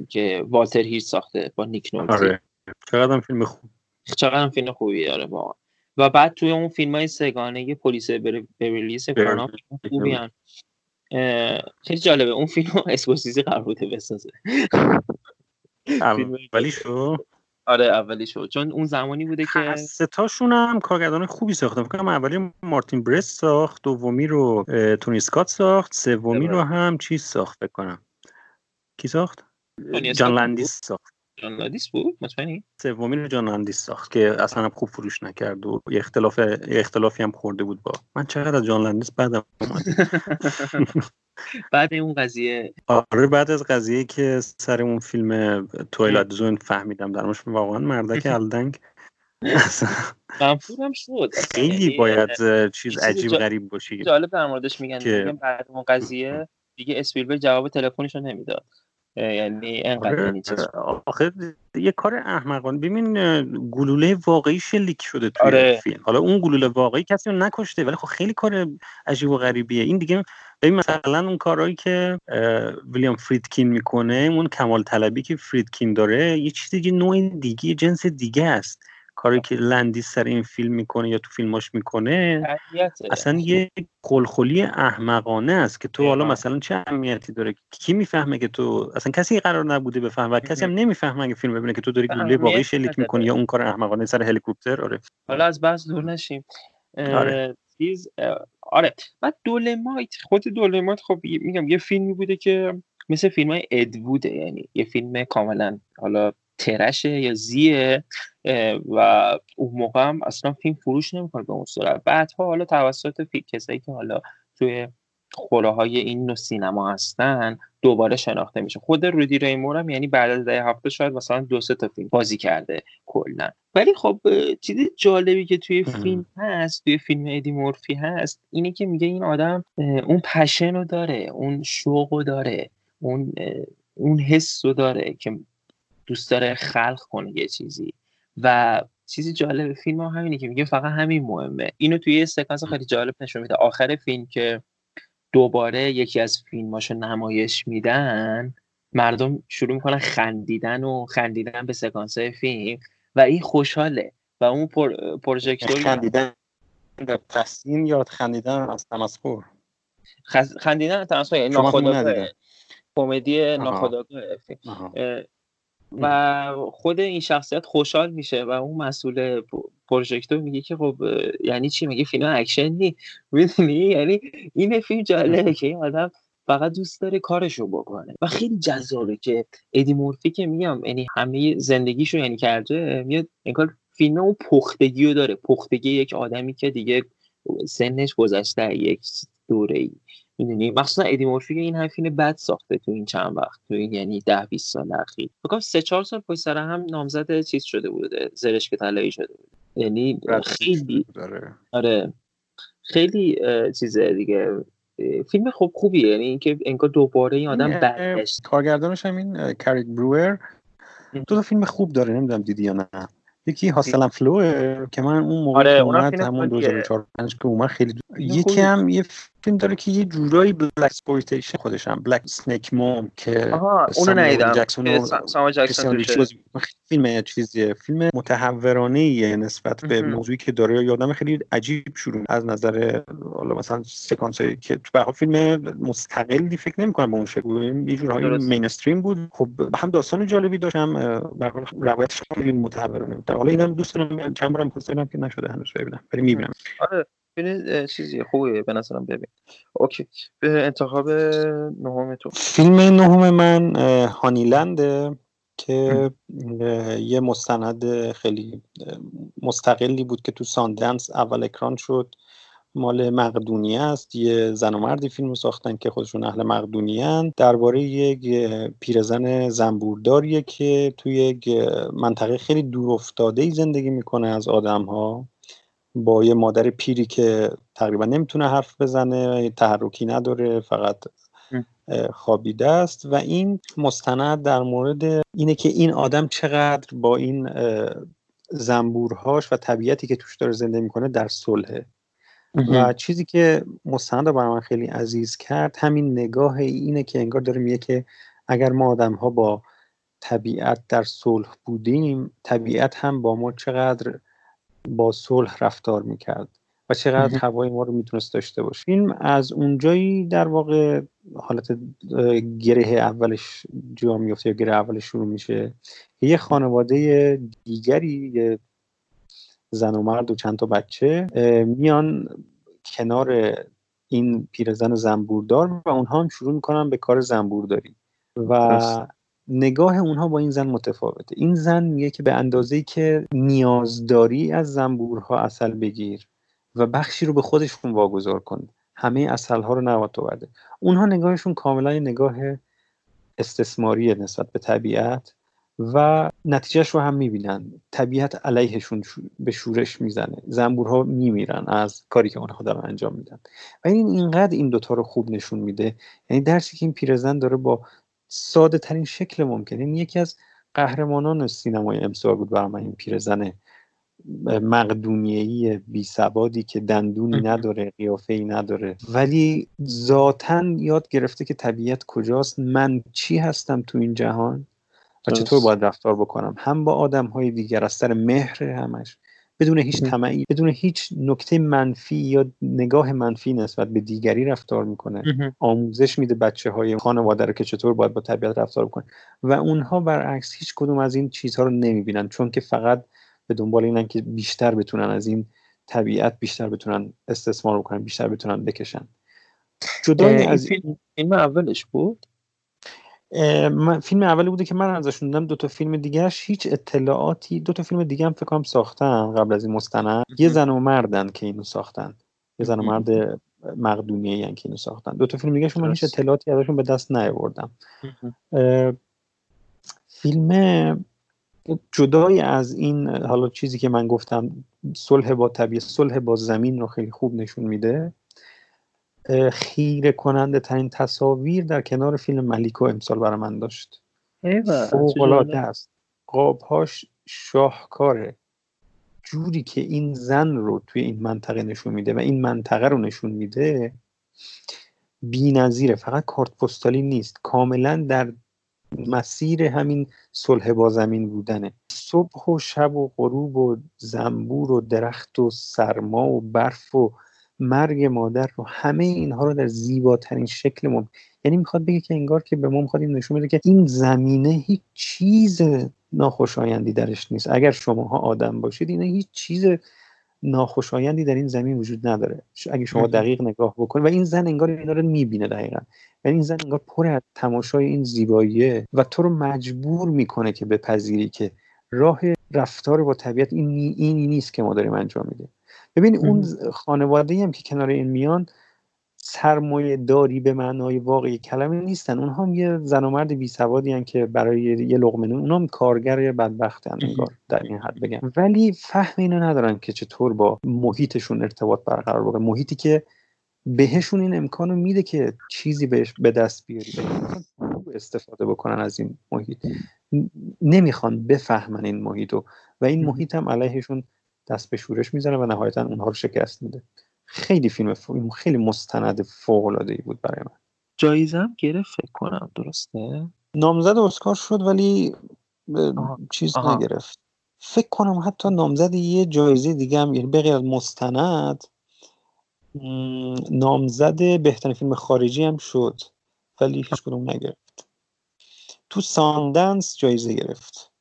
که والتر هیت ساخته با نیک نولتی آره. چقدر فیلم خوب. چقدر فیلم خوبی داره با و بعد توی اون فیلم های سگانه پلیس Beverly Hills Cop هم خوبی هم خیلی جالبه. اون فیلم اسکورسیزی قرار بوده بسازه. اولی شو آره اولی شو چون اون زمانی بوده که ستاشون هم کارگردان خوبی ساختن فکر کنم اولی مارتین برست ساخت دومی رو تونی اسکات ساخت سومی رو هم چیز ساخت فکر کنم. کی ساخت؟ جان لندیس ساخت. جان لندیس بود؟ مطمئنی؟ سومی رو جان لندیس ساخت که اصلا هم خوب فروش نکرد و یه اختلاف یه اختلافی هم خورده بود با من چقدر از جان لندیس بعدم اومد. بعد اون قضیه آره بعد از قضیه که سر اون فیلم تویلایت زون فهمیدم درمش واقعا مردک الدنگ. منفورم شد. خیلی یعنی باید چیز عجیب غریب باشی جالب در موردش میگن. که... بعد اون قضیه دیگه اسپیلبرگ جواب تلفنش رو نمی‌داد. یعنی انقدر آره، آخه یه کار احمقانه. ببین گلوله واقعی شلیک شده توی آره. فیلم؟ حالا اون گلوله واقعی کسی رو نکشته ولی خب خیلی کار عجیب و غریبیه. این دیگه ببین مثلا اون کارهایی که ویلیام فریدکین می‌کنه اون کمال طلبی که فریدکین داره یه چیز دیگه نوع دیگه جنس دیگه است. کاری که لندی سر این فیلم می‌کنه یا تو فیلماش می‌کنه اصلا یه خلخلی احمقانه است که تو حالا مثلا چه اهمیتی داره؟ کی می‌فهمه که تو اصلا کسی قرار نبوده بفهمه و کسی هم نمی‌فهمه اگه فیلم ببینه که تو داری گلوله واقعی شلیک می‌کنی یا اون کار احمقانه سر هلیکوپتر؟ آره. حالا از بحث دور نشیم. آره. چیز آره. بعد دولمایت خود دولمایت خب میگم یه فیلمی بوده که مثل فیلم های ادووده یعنی یه فیلم کاملا حالا ترشه یا زیه و اون موقع هم اصلا فیلم فروش نمی‌کنه به اون صورت. بعدها حالا توسط کسایی که حالا توی خوره های این نوع سینما هستن دوباره شناخته میشه. خود رودی ریمور هم یعنی بعد از ده هفته شاید مثلا دو سه تا فیلم بازی کرده کلا. ولی خب چیز جالبی که توی فیلم هست توی فیلم ادی مورفی هست اینه که میگه این آدم اون پشن رو داره اون شوق رو داره اون اون حس رو داره که دوست داره خلق کنه یه چیزی. و چیزی جالب فیلم ها همینه که میگه فقط همین مهمه. اینو توی یه سکانس خیلی جالب نشون میده. آخر فیلم که دوباره یکی از فیلماشو نمایش میدن مردم شروع می‌کنن خندیدن و خندیدن به سکانس فیلم و این خوشحاله و اون پر... پروژکتور خندیدن به تحسین یا خندیدن از تمسخر؟ خز... خندیدن تمسخر یعنی ناخودآگاه. کمدی ناخودآگاه و خود این شخصیت خوشحال میشه و اون مسئول پروژکتور میگه که خب یعنی چی؟ میگه فیلم اکشن نی می‌دونی؟ یعنی این فیلم جالبه که این آدم فقط دوست داره کارشو بکنه. و خیلی جذابه که ادی مورفی که میگم یعنی همه زندگیشو یعنی کرده میاد انگار فیلم اون پختگی رو داره. پختگی یک آدمی که دیگه سنش گذشته یک دوره ای. می‌دونی؟ مخصوصا ادی مورفی این هم فیلم بد ساخته تو این چند وقت تو این یعنی ده 20 سال اخیر. فکر سه چهار سال پشت سر هم نامزد چیز شده بوده زرشک طلایی شده بوده. یعنی خیلی آره. خیلی چیزه دیگه. فیلم خوب خوبیه. یعنی اینکه انگار دوباره این آدم برگشت. کارگردانش هم این Craig Brewer دو تا فیلم خوب داره نمی‌دونم دیدی یا نه. یکی Hustle & Flow ه که من اون موقع آره، اومد همون 2004 که اومد خیلی دو... یکی هم یه فیلم داره که یه جورایی blaxploitation خودش هم Black Snake Moan که اونو ندیدم. جکسون ساموئل جکسون فیلم چیزیه. فیلم متهورانه نسبت به موضوعی که داره. یادم خیلی عجیب شروع از نظر حالا مثلا سکانس که تو به فیلم مستقلی فکر نمی‌کنم به اون شکل یه جورایی مینستریم بود. خب هم داستان جالبی داشتم. به حال روایتش خیلی متحورانه حالا اینم دوست دارم چند بارم که نشده هنوز ببینم. ولی می‌بینم. آره. فیلم چیزی خوبیه به نظرم. ببین. اوکی. به انتخاب نهم تو. فیلم نهم من هانیلنده که یه مستند خیلی مستقلی بود که تو ساندنس اول اکران شد. مال مقدونیه است. یه زن و مردی فیلم ساختن که خودشون اهل مقدونیان درباره یک پیرزن زنبورداریه که توی یک منطقه خیلی دور افتاده زندگی می‌کنه از آدم ها با یه مادر پیری که تقریبا نمی‌تونه حرف بزنه تحرکی نداره فقط خوابیده است. و این مستند در مورد اینه که این آدم چقدر با این زنبورهاش و طبیعتی که توش داره زنده می‌کنه در صلحه. و چیزی که مستند رو برای من خیلی عزیز کرد همین نگاه اینه که انگار داره میگه که اگر ما آدم ها با طبیعت در صلح بودیم طبیعت هم با ما چقدر با صلح رفتار می‌کرد و چقدر هوای ما رو می‌تونست داشته باشه. فیلم از اونجایی در واقع حالت گره اولش جا میفته یا گره اولش شروع میشه یه خانواده دیگری یه زن و مرد و چند تا بچه میان کنار این پیرزن زنبوردار و اونها هم شروع می‌کنن به کار زنبورداری. و نگاه اونها با این زن متفاوته. این زن میگه که به اندازه که نیازداری از زنبورها اصل بگیر و بخشی رو به خودشون واگذار کن همه اصل ها رو نباید تو برده اونها نگاهشون کاملا نگاه استثماری نسبت به طبیعت و نتیجهش رو هم می‌بینن. طبیعت علیهشون به شورش می‌زنه. زنبورها میمیرن از کاری که اونها دارن انجام میدن. و این اینقدر این دوتا رو خوب نشون میده. یعنی درسی که این پیرزن داره با ساده ترین شکل ممکن. این یکی از قهرمانان سینمای امسال بود برای من این پیرزن مقدونیهی بی سوادی که دندونی نداره قیافه ای نداره. ولی ذاتا یاد گرفته که طبیعت کجاست من چی هستم تو این جهان و چطور باید رفتار بکنم. هم با آدم های دیگر از سر مهر همش. بدون هیچ طمعی بدون هیچ نکته منفی یا نگاه منفی نسبت به دیگری رفتار می‌کنه. آموزش میده بچه های خانواده رو که چطور باید با طبیعت رفتار بکنه و اونها برعکس هیچ کدوم از این چیزها رو نمی‌بینن چون که فقط به دنبال اینن که بیشتر بتونن از این طبیعت بیشتر بتونن استثمار بکنن بیشتر بتونن بکشن. جدای از این فیلم اولش بود؟ فیلم اولی بوده که من ازشون دیدم دو تا فیلم دیگهش هیچ اطلاعاتی دو تا فیلم دیگه هم فکر کنم ساختن قبل از این مستند. یه زن و مردن که اینو ساختن. یه زن و مرد مقدونیه که اینو ساختن. دو تا فیلم دیگه من هیچ اطلاعاتی ازشون به دست نیاوردم. فیلم جدای از این حالا چیزی که من گفتم صلح با طبیعت صلح با زمین رو خیلی خوب نشون میده. خیره کننده ترین تصاویر در کنار فیلم ملیکو امسال برای من داشت. فوقلاده است. قابهاش شاهکاره. جوری که این زن رو توی این منطقه نشون میده و این منطقه رو نشون میده بی نظیره فقط کارت پستالی نیست. کاملا در مسیر همین صلح با زمین بودنه. صبح و شب و غروب و زنبور و درخت و سرما و برف و مرگ مادر رو همه اینها رو در زیباترین شکل ممکن. یعنی می‌خواد بگه که انگار که به ما می‌خواد این نشون بده که این زمینه هیچ چیز ناخوشایندی درش نیست. اگر شماها آدم باشید این هیچ چیز ناخوشایندی در این زمین وجود نداره. اگه شما دقیق نگاه بکنید و این زن انگار اینا رو می‌بینه دقیقا. یعنی این زن انگار پر از تماشای این زیباییه و تو رو مجبور می‌کنه که بپذیری که راه رفتار با طبیعت این اینی نیست که ما داریم انجام میدیم. ببین اون خانواده هم که کنار این میان سرمایه داری به معنای واقعی کلمه نیستن. اونها هم یه زن و مرد بی سوادی که برای یه لقمه نون اونها هم کارگر بدبختن انگار در این حد بگم. ولی فهم اینو ندارن که چطور با محیطشون ارتباط برقرار بکنن محیطی که بهشون این امکانو میده که چیزی بهش به دست بیاری استفاده بکنن از این محیط. نمی‌خوان بفهمن این محیطو. و این محیط هم علیهشون دست به شورش می‌زنه و نهایتا اونها رو شکست میده. خیلی فیلم خیلی مستند فوق العاده ای بود برای من. جایزم گرفت فکر کنم درسته؟ نامزد اسکار شد ولی چیز نگرفت. فکر کنم حتی نامزد یه جایزه دیگه هم یعنی بغیر از مستند نامزد بهترین فیلم خارجی هم شد ولی هیچ کدوم نگرفت. تو ساندنس جایزه گرفت.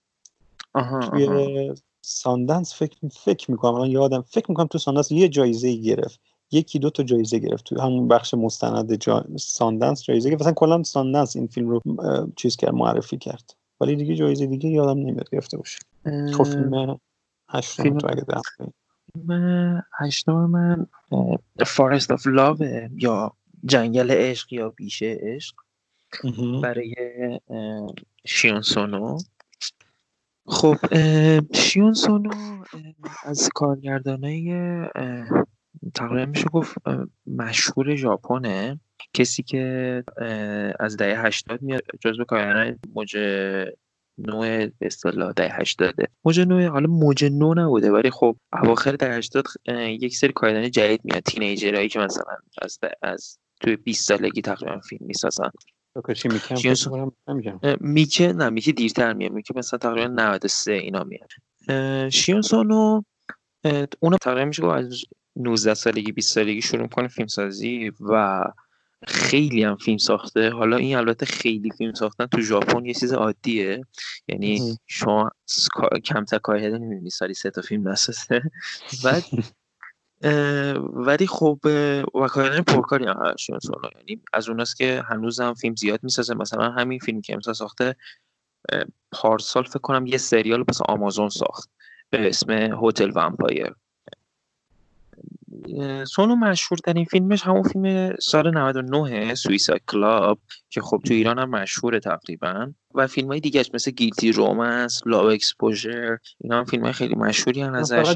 آها, توی ساندنس فکر فکر می‌کنم الان یادم فکر می‌کنم تو ساندنس یه جایزه گرفت. یکی دو تا جایزه گرفت. تو همون بخش مستند جا... ساندنس جایزه گرفت. مثلا کلا ساندنس این فیلم رو چیز کرد معرفی کرد. ولی دیگه جایزه دیگه یادم نمیاد گرفته باشه. تو فیلم هشتم. تو اگه فیلم هشتم من فارست آف لاو یا جنگل عشق یا بیشه عشق برای شیون سونو. خب شیون سونو از کارگردانای تقریبا میشه گفت مشهور ژاپنه. کسی که از دهه هشتاد میاد جزو کارگردان موج نوع به اصطلاح دهه هشتاده موج نوع حالا موج نو نبوده ولی خب اواخر دهه هشتاد یک سری کارگردان جدید میاد. تینیجرهایی که مثلا از از توی 20 سالگی تقریبا فیلم می‌سازن. میکه نه میکه دیرتر میاد. میکه مثلا تقریبا 93 اینا میاد. شیون سونو اونو تقریبا میشه از 19 سالگی 20 سالگی شروع کنه فیلم سازی و خیلی هم فیلم ساخته. حالا این البته خیلی فیلم ساختن تو ژاپن یه چیز عادیه. یعنی شما کمتر کارهده نمی‌بینی سالی سه تا فیلم نسازه. بعد ولی خب وکایل پرکاری هم هست یعنی از اوناست که هنوز هم فیلم زیاد می‌سازه. مثلا همین فیلم که امسال ساخته پارسال فکر کنم یه سریال پس آمازون ساخت به اسم هتل ومپایر. سونو مشهور این فیلمش همون فیلم سال 99 سویسا کلاب که خب تو ایران هم مشهوره تقریبا. و فیلم های دیگه مثل Guilty Romance Love Exposure اینا هم فیلم های خیلی مشهوری هم ازش.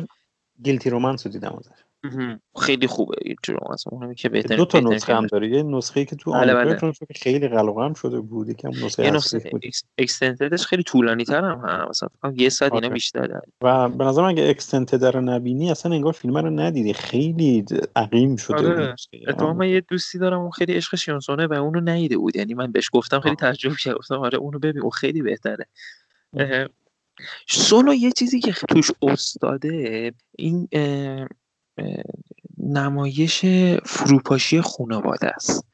Guilty Romance رو دیدم ازش. خیلی خوبه جلو اونم که بهتر دو تا نسخه هم داره. یه نسخه که تو بله آمریکا بله. خیلی هم شده بود. یکم نسخه نسخه extended ش خیلی طولانی تر هم هست. مثلا یه ساعت اینا آره. بیشتر داره. و به نظرم اگه extended رو نبینی اصلا انگار فیلم رو ندیدی. خیلی عقیم شده آره. اتفاقا من یه دوستی دارم اون خیلی عشق شیونسونه و اونو ندیده بود. یعنی من بهش گفتم خیلی تعجب کرد. گفتم آره اونو ببین. اون خیلی بهتره. سولو یه چیزی که توش استاده این نمایش فروپاشی خانواده است.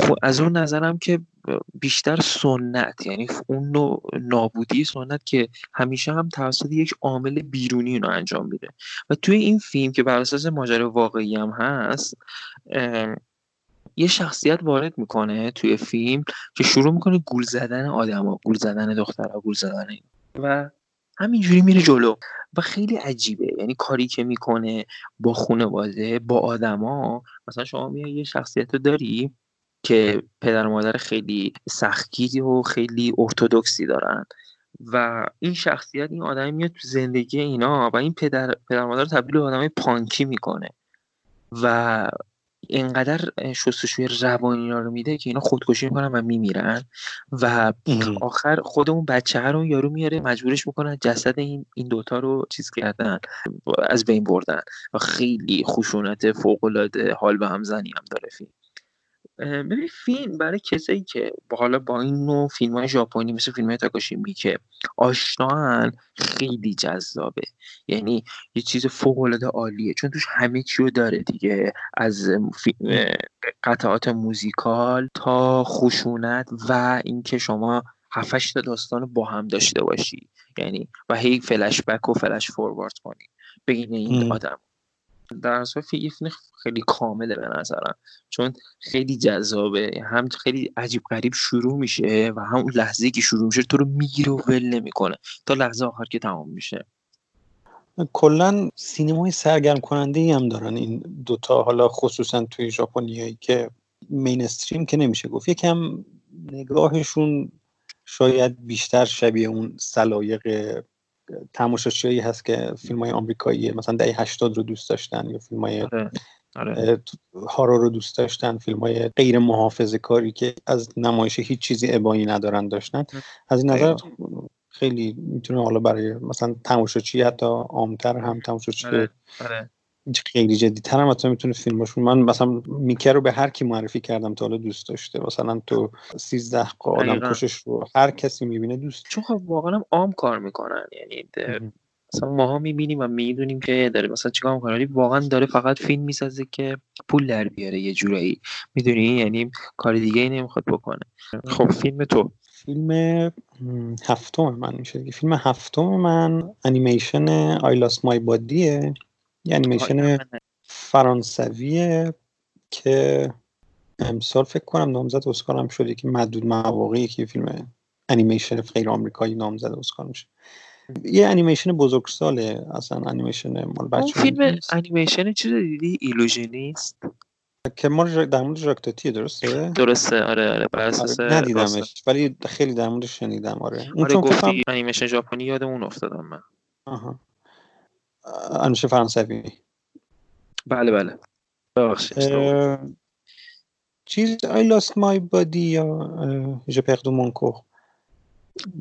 خب از اون نظرم که بیشتر سنت یعنی اون نوع نابودی سنت که همیشه هم توسط یک عامل بیرونی رو انجام میده. و توی این فیلم که بر اساس ماجرا واقعی هم هست یه شخصیت وارد می‌کنه توی فیلم که شروع می‌کنه گول زدن آدما گول زدن دخترها گول زدن این. و همینجوری میره جلو. و خیلی عجیبه. یعنی کاری که می‌کنه با خانواده با آدما. مثلا شما میای یه شخصیت رو داری که پدر و مادر خیلی سختگیری و خیلی ارتودکسی دارن. و این شخصیت این آدمی میاد تو زندگی اینا و این پدر پدر مادر تبدیل به آدم پانکی می‌کنه. و اینقدر شستشوی روانی رو میده که اینا خودکشی می‌کنن و میمیرن و آخر خود اون بچه رو یارو میاره مجبورش می‌کنن جسد این این دوتا رو چیز کردن از بین بردن. و خیلی خشونت فوق العاده حال به هم زنی هم داره فیلم. ببین فیلم برای کسایی که حالا با این نوع فیلم های ژاپنی مثل فیلم های تاکاشی که آشنان خیلی جذابه. یعنی یه چیز فوق العاده عالیه. چون توش همه چی رو داره دیگه. از قطعات موزیکال تا خشونت و اینکه شما هفتش تا داستان با هم داشته باشی. یعنی و هی فلش بک و فلش فوروارد کنی. بین این آدم در اصل فیلم خیلی کامله به نظرم. چون خیلی جذابه. هم خیلی عجیب غریب شروع میشه و هم لحظه که شروع میشه تو رو می‌گیره و ول نمی‌کنه. تا لحظه آخر که تمام میشه. کلا سینمای سرگرم کننده ای هم دارن این دوتا حالا خصوصا توی ژاپنیایی که مینستریم که نمیشه گفت. یکم نگاهشون شاید بیشتر شبیه اون سلایق تماشاچیایی هست که فیلم های آمریکایی مثلا دهه 80 رو دوست داشتن یا فیلم های آره. آره. هارا رو دوست داشتن فیلم های غیر محافظه کاری که از نمایش هیچ چیزی ابایی ندارن داشتن از این نظر خیلی می‌تونه حالا برای مثلا تماشاچی حتی عامتر هم تماشاچی آره. آره. خیلی جدی تر هم حتی می‌تونه فیلم باشه من مثلا میکر رو به هر کی معرفی کردم تا حالا دوست داشته. مثلا تو 13 آدم کشش رو هر کسی می‌بینه دوست چون خب واقعا هم عام کار می‌کنن. یعنی مثلا ماها می‌بینیم و می‌دونیم که داره مثلا چیکار می‌کنه. واقعا داره فقط فیلم می‌سازه که پول در بیاره یه جورایی. می‌دونی؟ یعنی کار دیگه ای نمی‌خواد بکنه. خب فیلم تو. فیلم هفتم من میشه فیلم هفتم من انیمیشن I Lost My Body ه یه انیمیشن فرانسویه که امسال فکر کنم نامزد اسکار هم شده که محدود مواقعی که فیلم انیمیشن غیر آمریکایی نامزد اسکار میشه. یه انیمیشن بزرگساله اصلا انیمیشن مال بچه فیلم انیمیشن چیز دیدی؟ Illusionist که ما در مورد ژاکتاتیه درسته؟ درسته آره آره بر اساس آره ندیدمش ولی خیلی در موردش شنیدم آره. اون آره گفتی انیمیشن ژاپنی یادمون افتادم من آها. انوشه فرانسوی. بله بله. ببخشید. چیز I lost my body یا je perdu mon corps.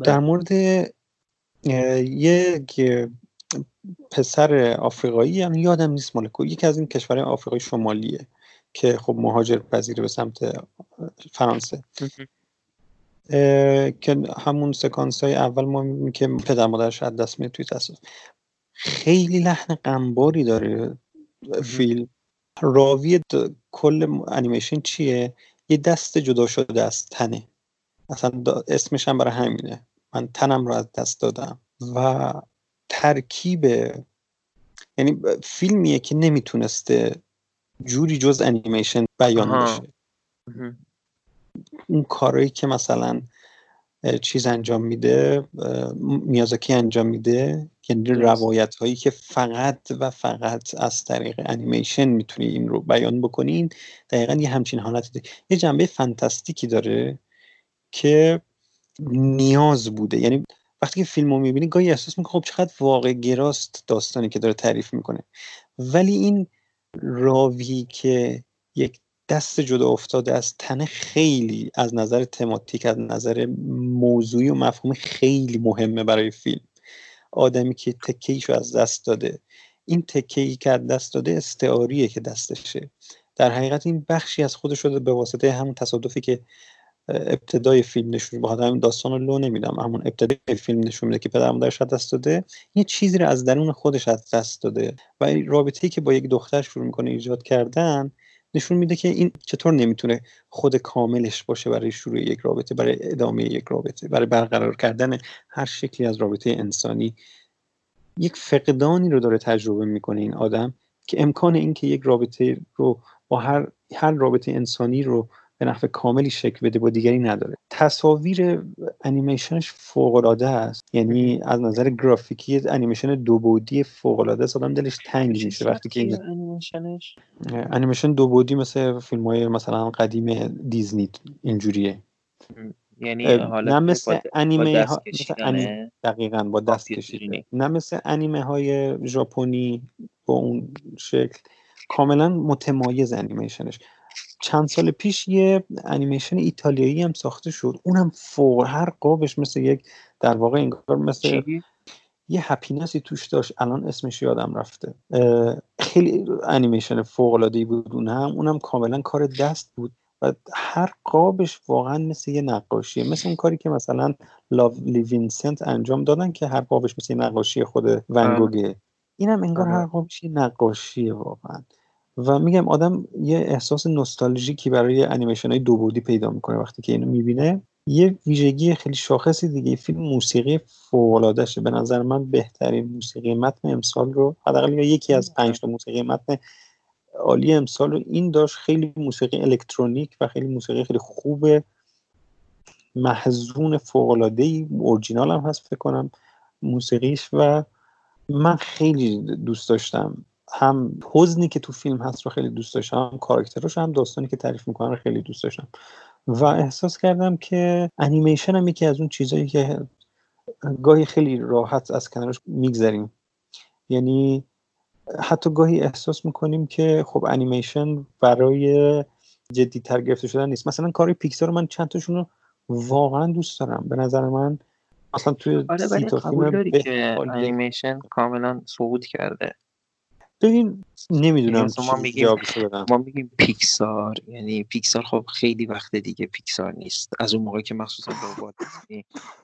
در مورد یک پسر آفریقایی هم یادم نیست مال یکی از این کشورهای آفریقای شمالیه که خب مهاجر پذیره به سمت فرانسه. که همون سکانس های اول ما که پدر مادرش از دست میاد توی تصادف خیلی لحن قنباری داره فیلم. راوی کل انیمیشن چیه؟ یه دست جدا شده از تنه. اصلا اسمش هم برای همینه. من تنم رو از دست دادم. و ترکیب یعنی فیلمیه که نمی‌تونسته جوری جز انیمیشن بیان بشه. اون کارهایی که مثلا چیز انجام میده میازاکی انجام میده یعنی روایت هایی که فقط و فقط از طریق انیمیشن می‌تونی این رو بیان بکنین دقیقا یه همچین حالتی ده. یه جنبه فانتاستیکی داره که نیاز بوده. یعنی وقتی که فیلم رو می‌بینی گاهی احساس می‌کنی خب چقدر واقع گراست داستانی که داره تعریف می‌کنه. ولی این راوی که یک دست جدا افتاده از تنه خیلی از نظر تماتیک از نظر موضوعی و مفهومی خیلی مهمه برای فیلم. آدمی که تکیشو از دست داده. این تکیی که از دست داده استعاریه که دستشه. در حقیقت این بخشی از خودش شده به واسطه همون تصادفی که ابتدای فیلم نشون با همین داستان رو لو نمیدم همون ابتدای فیلم نشون میده که پدر مادرش دست داده یه چیزی رو از درون خودش از دست داده. و رابطه‌ای که با یک دختر شروع می‌کنه ایجاد کردن نشون میده که این چطور نمی‌تونه خود کاملش باشه برای شروع یک رابطه برای ادامه یک رابطه برای برقرار کردن هر شکلی از رابطه انسانی. یک فقدانی رو داره تجربه می‌کنه این آدم که امکان اینکه یک رابطه رو با هر هر رابطه انسانی رو به نحو کاملی شکل بده با دیگری نداره. تصاویر انیمیشنش فوق العاده است. یعنی از نظر گرافیکی انیمیشن دو بودی فوق العاده است. آدم دلش تنگ میشه وقتی که این انیمیشنش انیمیشن دو بودی مثل فیلم های مثلا قدیم دیزنی اینجوریه. یعنی حالا نه مثل انیمه ها دقیقا با دست کشیده نه مثل انیمه های ژاپنی با اون شکل. کاملا متمایز انیمیشنش چند سال پیش یه انیمیشن ایتالیایی هم ساخته شد. اونم فوق هر قابش مثل یک در واقع انگار مثل یه happiness ی توش داشت. الان اسمش یادم رفته. خیلی انیمیشن فوق العاده بود اون هم. اونم کاملا کار دست بود و هر قابش واقعا مثل یه نقاشیه. مثل اون کاری که مثلا Loving Vincent انجام دادن که هر قابش مثل یه نقاشی خود ونگوگه آره. اینم انگار آره. هر قابش یه نقاشیه واقعا. و میگم آدم یه احساس نوستالژیکی برای انیمیشن های دو بودی پیدا می‌کنه وقتی که اینو می‌بینه. یه ویژگی خیلی شاخصی دیگه فیلم موسیقی فوق‌العاده‌شه. به نظر من بهترین موسیقی متن امسال رو حداقل یکی از پنج تا موسیقی متن عالی امسال رو این داشت خیلی موسیقی الکترونیک و خیلی موسیقی خیلی خوب محزون فوق‌العاده‌ای اورجینال هم هست فکر کنم موسیقیش و من خیلی دوست داشتم. هم حزنی که تو فیلم هست رو خیلی دوست داشتم هم کاراکترش هم داستانی که تعریف می‌کنن رو خیلی دوست داشتم. و احساس کردم که انیمیشن هم یکی از اون چیزهایی که گاهی خیلی راحت از کنارش میگذریم. یعنی حتی گاهی احساس می‌کنیم که خب انیمیشن برای جدیتر گرفته شدن نیست. مثلا کار پیکسار رو من چند تاشون رو واقعا دوست دارم. به نظر من اصلا توی آره سی تا فیلم که انیمیشن کاملا صعود کرده. ببین نمی‌دونم ما میگیم ما میگیم پیکسار. یعنی پیکسار خب خیلی وقت دیگه پیکسار نیست. از اون موقع که مخصوصا ربات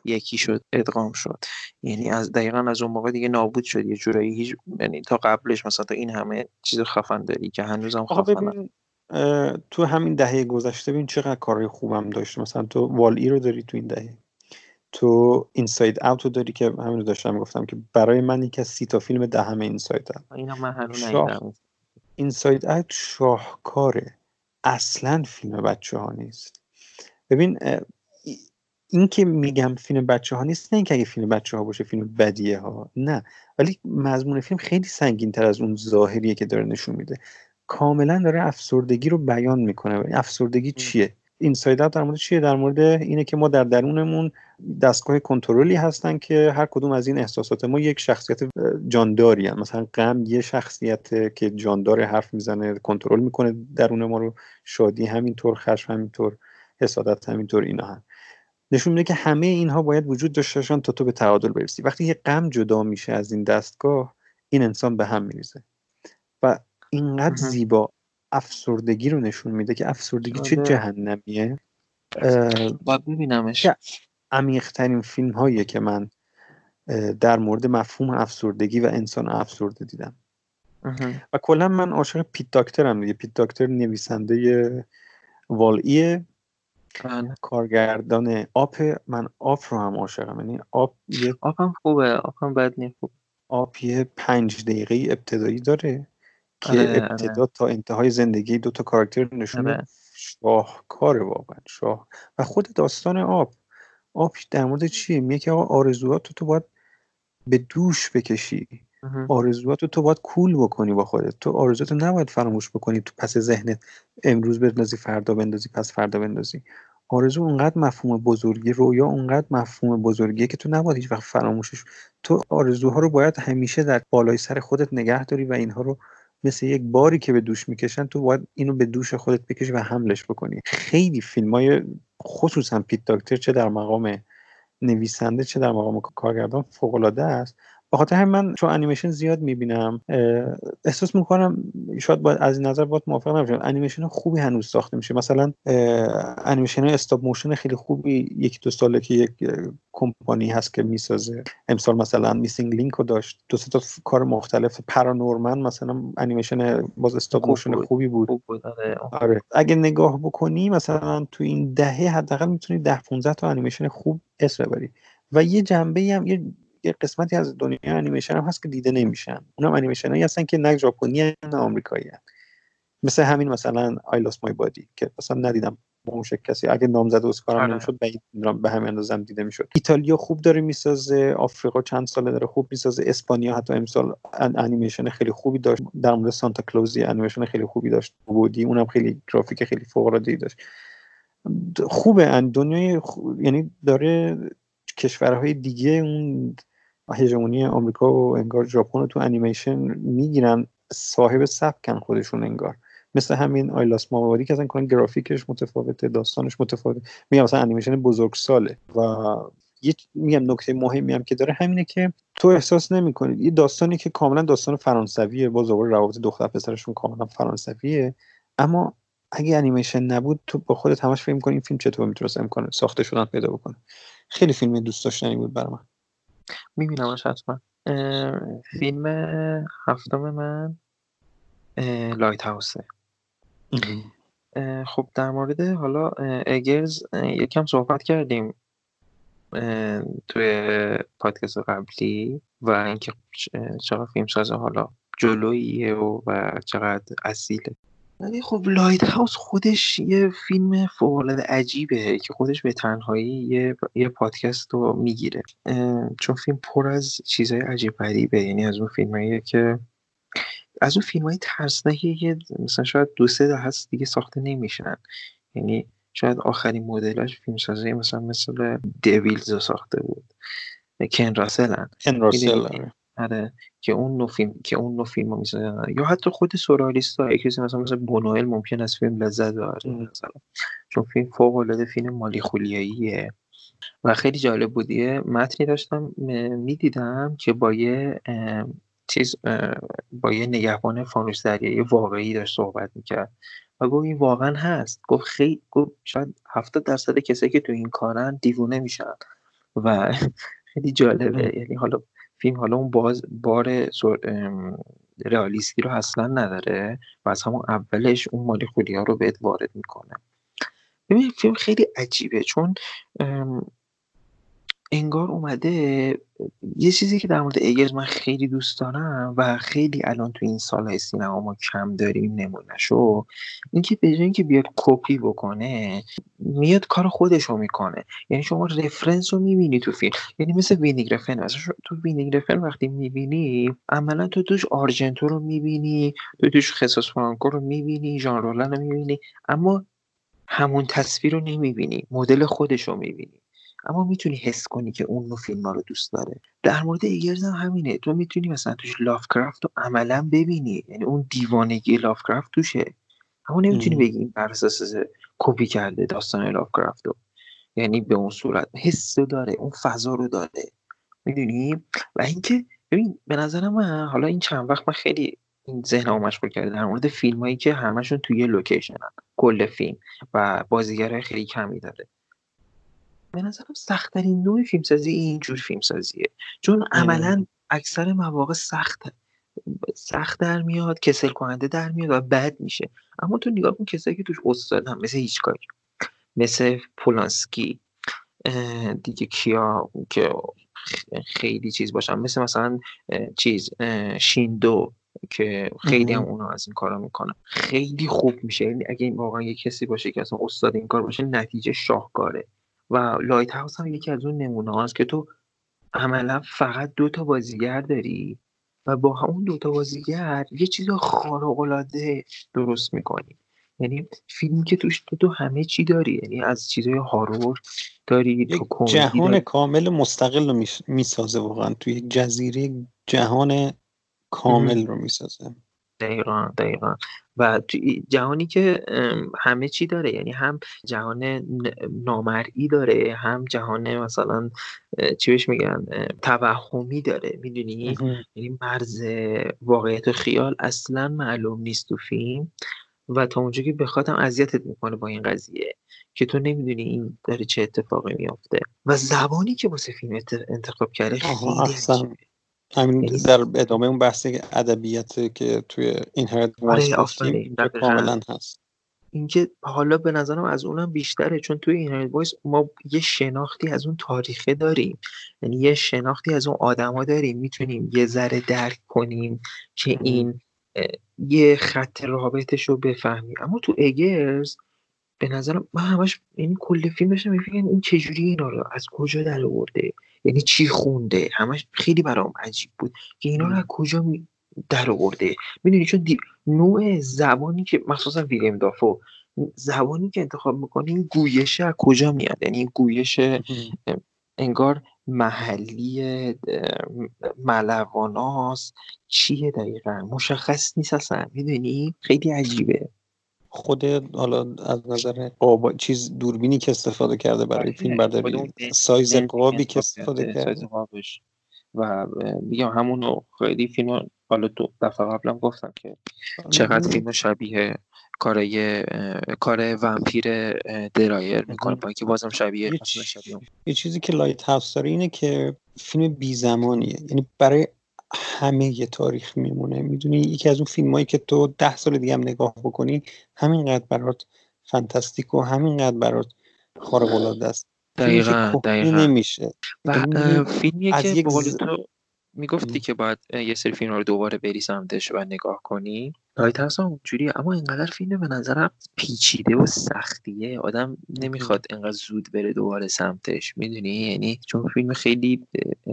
یکی شد ادغام شد. یعنی از دقیقا از اون موقع دیگه نابود شد. یه جورایی هیچ یعنی تا قبلش مثلا تا این همه چیز خفن داری که هنوزم خفن تو همین دهه گذشته ببین چقدر کارهای خوبم داشت. مثلا تو WALL-E رو داری تو این دهه. تو Inside Out رو داری که همین رو داشتم گفتم که برای من یکی از سی تا فیلم دهم Inside Out اینا من هنوز شاه... Inside Out شاهکاره اصلا فیلم بچه ها نیست. ببین این که میگم فیلم بچه ها نیست نه اینکه اگه فیلم بچه ها باشه فیلم بدیه ها نه. ولی مضمون فیلم خیلی سنگین تر از اون ظاهریه که داره نشون میده. کاملا داره افسردگی رو بیان می‌کنه. افسردگی چیه؟ اینساید در مورد چیه؟ در مورد اینه که ما در درونمون دستگاه کنترلی هستن که هر کدوم از این احساسات ما یک شخصیت جانداری هم. مثلا غم یه شخصیت که جاندار حرف می‌زنه کنترل می‌کنه درون ما رو. شادی همینطور خشم همینطور حسادت همینطور اینا هم. نشون میده که همه اینها باید وجود داشته باشن تا تو به تعادل برسی. وقتی یه غم جدا میشه از این دستگاه این انسان به هم میریزه. و اینقدر زیبا افسردگی رو نشون میده که افسردگی چه آره. جهنمیه. باید ببینمش. عمیقترین فیلم هاییه که من در مورد مفهوم افسردگی و انسان افسرده دیدم. و کلا من عاشق پیت داکترم دیگه. پیت داکتر نویسنده والایه بله. کارگردان آپ. من آپ رو هم عاشقم. یعنی آپ یه آپ هم خوبه. آپ هم بد نیست خوب. آپ یه پنج دقیقه ابتدایی داره. که آره، آره. ابتدا تا انتهای زندگی دو تا کاراکتر نشون آره. شاهکار واقعا شاه. و خود داستان آب. آب در مورد چیه؟ میگه که آقا آرزوات تو, تو باید به دوش بکشی. آرزوات تو باید کول بکنی با خودت. تو آرزوات نباید فراموش بکنی تو پس ذهنت. امروز بندازی فردا بندازی پس فردا بندازی. آرزو اونقدر مفهوم بزرگی رویا اونقدر مفهوم بزرگیه که تو نباید هیچ وقت فراموشش. تو آرزوها رو باید همیشه در بالای سر خودت نگه داری و اینها رو مثل یک باری که به دوش می‌کشن تو باید اینو به دوش خودت بکشی و حملش بکنی. خیلی فیلم های خصوصا پیت داکتر چه در مقام نویسنده چه در مقام کارگردان فوق العاده است. بخاطر همین من چون انیمیشن زیاد می‌بینم احساس می‌کنم شاید باید از این نظر باید موافق نباشم. انیمیشن خوبی هنوز ساخته میشه. مثلا انیمیشن های stop motion خیلی خوبی یکی دو ساله که یک کمپانی هست که می‌سازه. امسال مثلا Missing Link رو داشت. دو تا کار مختلف. ParaNorman مثلا انیمیشن باز stop motion خوبی بود, آره. آره. اگه نگاه بکنی مثلا تو این دهه حداقل می‌تونی 10 15 تا انیمیشن خوب اسم ببری. و یه جنبه هم یه یه قسمتی از دنیای انیمیشن هم هست که دیده نمیشن. اونم انیمیشن هایی هستن که نه ژاپنی نه آمریکایی مثل همین مثلا I Lost My Body که مثلا ندیدم اون کسی. اگه نامزد اسکار هم آره. نمی‌شد به همین اندازه دیده می‌شد. ایتالیا خوب داره می‌سازه آفریقا چند ساله داره خوب می‌سازه اسپانیا حتی امسال انیمیشن خیلی خوبی داشت. در مورد سانتا کلوزی انیمیشن خیلی خوبی داشت. بودی اونم خیلی گرافیک خیلی فوق العاده داشت. خوبه دنیای یعنی داره کشورهای دیگه اون هژمونی آمریکا و انگار ژاپن رو تو انیمیشن می‌گیرن صاحب سبکن خودشون انگار. مثل همین آیلاس ماواری که اصلا گرافیکش متفاوته داستانش متفاوته. میگم مثلا انیمیشن بزرگساله و یه میگم نکته مهمی هم که داره همینه که تو احساس نمی‌کنی. یه داستانی که کاملا داستان فرانسویه باز دوباره روابط دختر پسرشون کاملا فرانسویه اما اگه انیمیشن نبود تو با خودت همش فکر کنی این فیلم چطور می‌تونست امکان ساخته شدن پیدا بکنه. خیلی فیلم دوست داشتنی بود برای من. میبینمش حتما. فیلم هفتم من Lighthouse ه خب در مورد حالا ایگرز یکم صحبت کردیم توی پادکست قبلی و اینکه چقدر فیلم سازه حالا جلوییه و, و چقدر اصیله. ولی خب Lighthouse خودش یه فیلم فوق‌العاده عجیبه که خودش به تنهایی یه, یه پادکست رو می‌گیره. چون فیلم پر از چیزهای عجیب غریبه. یعنی از اون فیلماییه که از اون فیلم های ترسناکی که مثلا شاید دو سه هست دیگه ساخته نمیشن. یعنی شاید آخرین مدلش فیلم سازی مثلا مثل دویلز رو ساخته بود. کن راسل کن راسل آره. که اون نو فیلم که اون نو فیلم رو یا حتی خود سورالیست ها کسی مثلا مثل بونوئل ممکن است فیلم لذت ببره مثلا. چون فیلم فوق العاده فیلم مالی خولیاییه. و خیلی جالب بودیه متنی داشتم می‌دیدم که با یه چیز با یه نگهبان فانوس دریایی واقعی داشت صحبت می‌کرد. و گفت این واقعا هست. گفت خیلی گفت شاید هفتاد درصد کسایی که تو این کارن دیوونه میشن. و خیلی جالبه. یعنی حالا فیلم حالا اون باز بار رئالیستی رو اصلا نداره و از همون اولش اون مالی ها رو بهت وارد می‌کنه. ببین فیلم خیلی عجیبه چون انگار اومده یه چیزی که در مورد ایگرز من خیلی دوست دارم و خیلی الان تو این سالهای سینما ما کم داریم نمونهشو اینکه به جای اینکه بیاد کپی بکنه میاد کار خودش رو می‌کنه. یعنی شما reference رو می‌بینی تو فیلم. یعنی مثل وایندینگ رفن مثلا تو وایندینگ رفن وقتی می‌بینی عملا تو توش آرژنتو رو می‌بینی تو توش خصوص فرانکو رو می‌بینی ژان رولن رو می‌بینی اما همون تصویر رو نمی‌بینی. مدل خودش رو می‌بینی. اما می‌تونی حس کنی که اون نوع فیلم ها رو دوست داره. در مورد ایگرز هم همینه. تو می‌تونی مثلا توش لافکرافت رو عملا ببینی. یعنی اون دیوانگی لافکرافت توشه. اما نمی‌تونی بگی این بر اساس کپی کرده داستان لافکرافت رو. یعنی به اون صورت. حس داره. اون فضا رو داره. می‌دونی؟ و اینکه ببین به نظر من حالا این چند وقت من خیلی این ذهنمو مشغول کرده. در مورد فیلم هایی که همشون توی لوکیشن کل فیلم. و بازیگرای خیلی کمی داره. به نظرم سختترین نوع فیلمسازی این جور فیلمسازیه. چون عملا اکثر مواقع سخت سخت در میاد کسل کننده در میاد و بد میشه. اما تو نگاه کن کسایی که توش استادن مثل هیچکاک مثل پولانسکی دیگه کیا که خیلی چیز باشن. مثل مثلا چیز شیندو که خیلی هم اونا از این کارا می‌کنن. خیلی خوب میشه. یعنی اگه واقعا یه کسی باشه که اصلا استاد این کار باشه نتیجه شاهکاره. و لایت هاوس هم یکی از اون نمونه هاست که تو عملا فقط دو تا بازیگر داری و با همون دو تا بازیگر یه چیز خارق العاده درست می‌کنی. یعنی فیلمی که توش تو, تو همه چی داری یعنی از چیزهای هارور داری تو جهان کامل مستقل رو می‌سازه واقعا. توی یک جزیره جهان کامل رو می‌سازه. دقیقا دقیقا. و جهانی که همه چی داره یعنی هم جهان نامرئی داره هم جهان مثلا چی بهش میگن توهمی داره می‌دونی؟ یعنی مرز واقعیت و خیال اصلا معلوم نیست تو فیلم و تا اونجا که بخواد هم اذیتت می‌کنه با این قضیه که تو نمی‌دونی این داره چه اتفاقی میافته. و زبانی که واسه فیلم انتخاب کرده خیلی همین در ادامه اون بحث ادبیت که توی این هرد آره کاملا هست. اینکه حالا به نظرم از اونم بیشتره چون توی این Witch ما یه شناختی از اون تاریخه داریم. یعنی یه شناختی از اون آدما داریم. می‌تونیم یه ذره درک کنیم که این یه خط رابطش رو بفهمیم. اما تو اگرز به نظرم من همش یعنی کل فیلم داشتم میفکرم این چجوری اینا رو از کجا در آورده؟ یعنی چی خونده؟ همش خیلی برام عجیب بود که اینا رو از کجا در آورده؟ می‌دونی چون نوع زبانی که مخصوصا ویلیم دافو زبانی که انتخاب می‌کنه این گویشه از کجا میاد؟ یعنی این گویش انگار محلی ملواناست. چیه دقیقا؟ مشخص نیست اصلا. می‌دونی؟ خیلی عجیبه. خود حالا از نظر قاب چیز دوربینی که استفاده کرده برای آره، فیلم برداری سایز قابی که استفاده کرده. و میگم همون خیلی فیلم حالا دو دفعه قبلم گفتم که چقدر فیلم شبیه کارای کار ومپیر درایر می‌کنه با اینکه بازم شبیه یه چیزی که لایت هاوس داره اینه که فیلم بی زمانیه یعنی برای همه یه تاریخ میمونه. می‌دونی؟ یکی از اون فیلم هایی که تو ده سال دیگه هم نگاه بکنی همینقدر برات fantastic و همینقدر برات خارق العاده است دقیقا دقیقا. نمیشه. و فیلمیه که تو می‌گفتی که باید یه سری فیلم رو دوباره بری سمتش و نگاه کنی؟ لایت هاوس اونجوری اما اینقدر فیلم به نظرم پیچیده و سختیه. آدم نمی‌خواد انقدر زود بره دوباره سمتش. می‌دونی؟ یعنی چون فیلم خیلی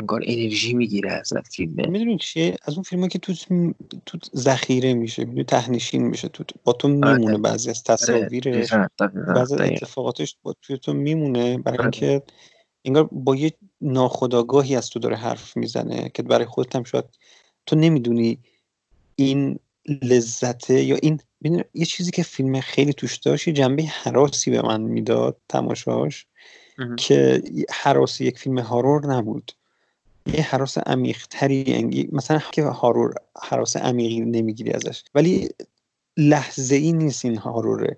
انگار انرژی می‌گیره از فیلم می‌دونی چیه؟ از اون فیلم که تو تو ذخیره میشه می‌دونی؟ تهنشین میشه تو با تو آره. میمونه بعضی از آره. تصاویرش. بعضی اتفاقاتش با توی تو میمونه. برای آره. اینکه انگار با یه ناخداگاهی از تو داره حرف می‌زنه که برای خودت هم شاید تو نمی‌دونی این لذته یا این یه چیزی که فیلم خیلی توش داشت یه جنبه حراسی به من می‌داد تماشاش که حراس یک فیلم هارور نبود. یه حراس عمیقتری انگی مثلا که هارور حراس عمیقی نمی‌گیری ازش ولی لحظه ای نیست این هاروره.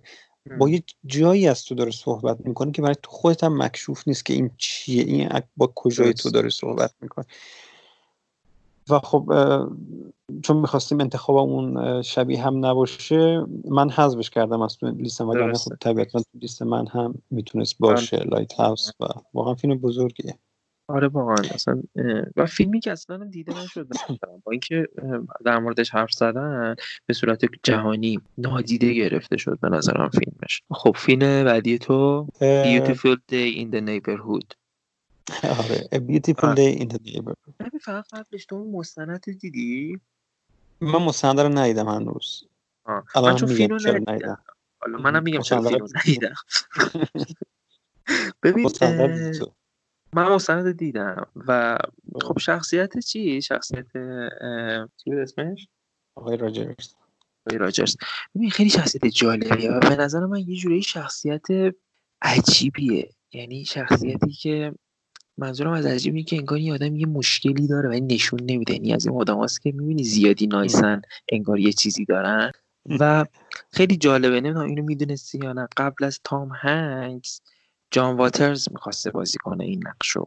با یه جایی از تو داره صحبت می‌کنه که برای تو خودت هم مکشوف نیست که این چیه این با کجای تو داره صحبت می‌کنه. و خب چون می‌خواستیم انتخاب اون شبیه هم نباشه من حذفش کردم از تو لیستم ولی خب طبیعتا تو لیست من هم می‌تونست باشه لایت هاوس و واقعا فیلم بزرگیه. آره واقعا اصلا و فیلمی که اصلا دیده نشد با اینکه در موردش حرف زدن به صورت جهانی نادیده گرفته شد به نظرم فیلمش. خب فیلم بعدی تو Beautiful Day in the Neighborhood. آره A Beautiful Day in the Neighborhood. ببین فقط قبلش تو مستند دیدی؟ من مستند رو ندیدم هنوز. من چون فیلم رو ندیدم. حالا منم میگم چرا فیلم ندیدم. ببین من مستند دیدم و خب. شخصیت چی؟ شخصیت چی بود اسمش؟ آقای راجرز. آقای راجرز. ببین خیلی شخصیت جالبیه و به نظر من یه جوری شخصیت عجیبیه. یعنی شخصیتی که منظورم از عجیبی که انگار یه آدم یه مشکلی داره و این نشون نمیده. یعنی از این آدم که می‌بینی زیادی نایسن انگار یه چیزی دارن. و خیلی جالبه. نمی‌دونم اینو می‌دونستی یا نه. قبل از تام هنگس جان واترز می‌خواسته بازی کنه این نقشو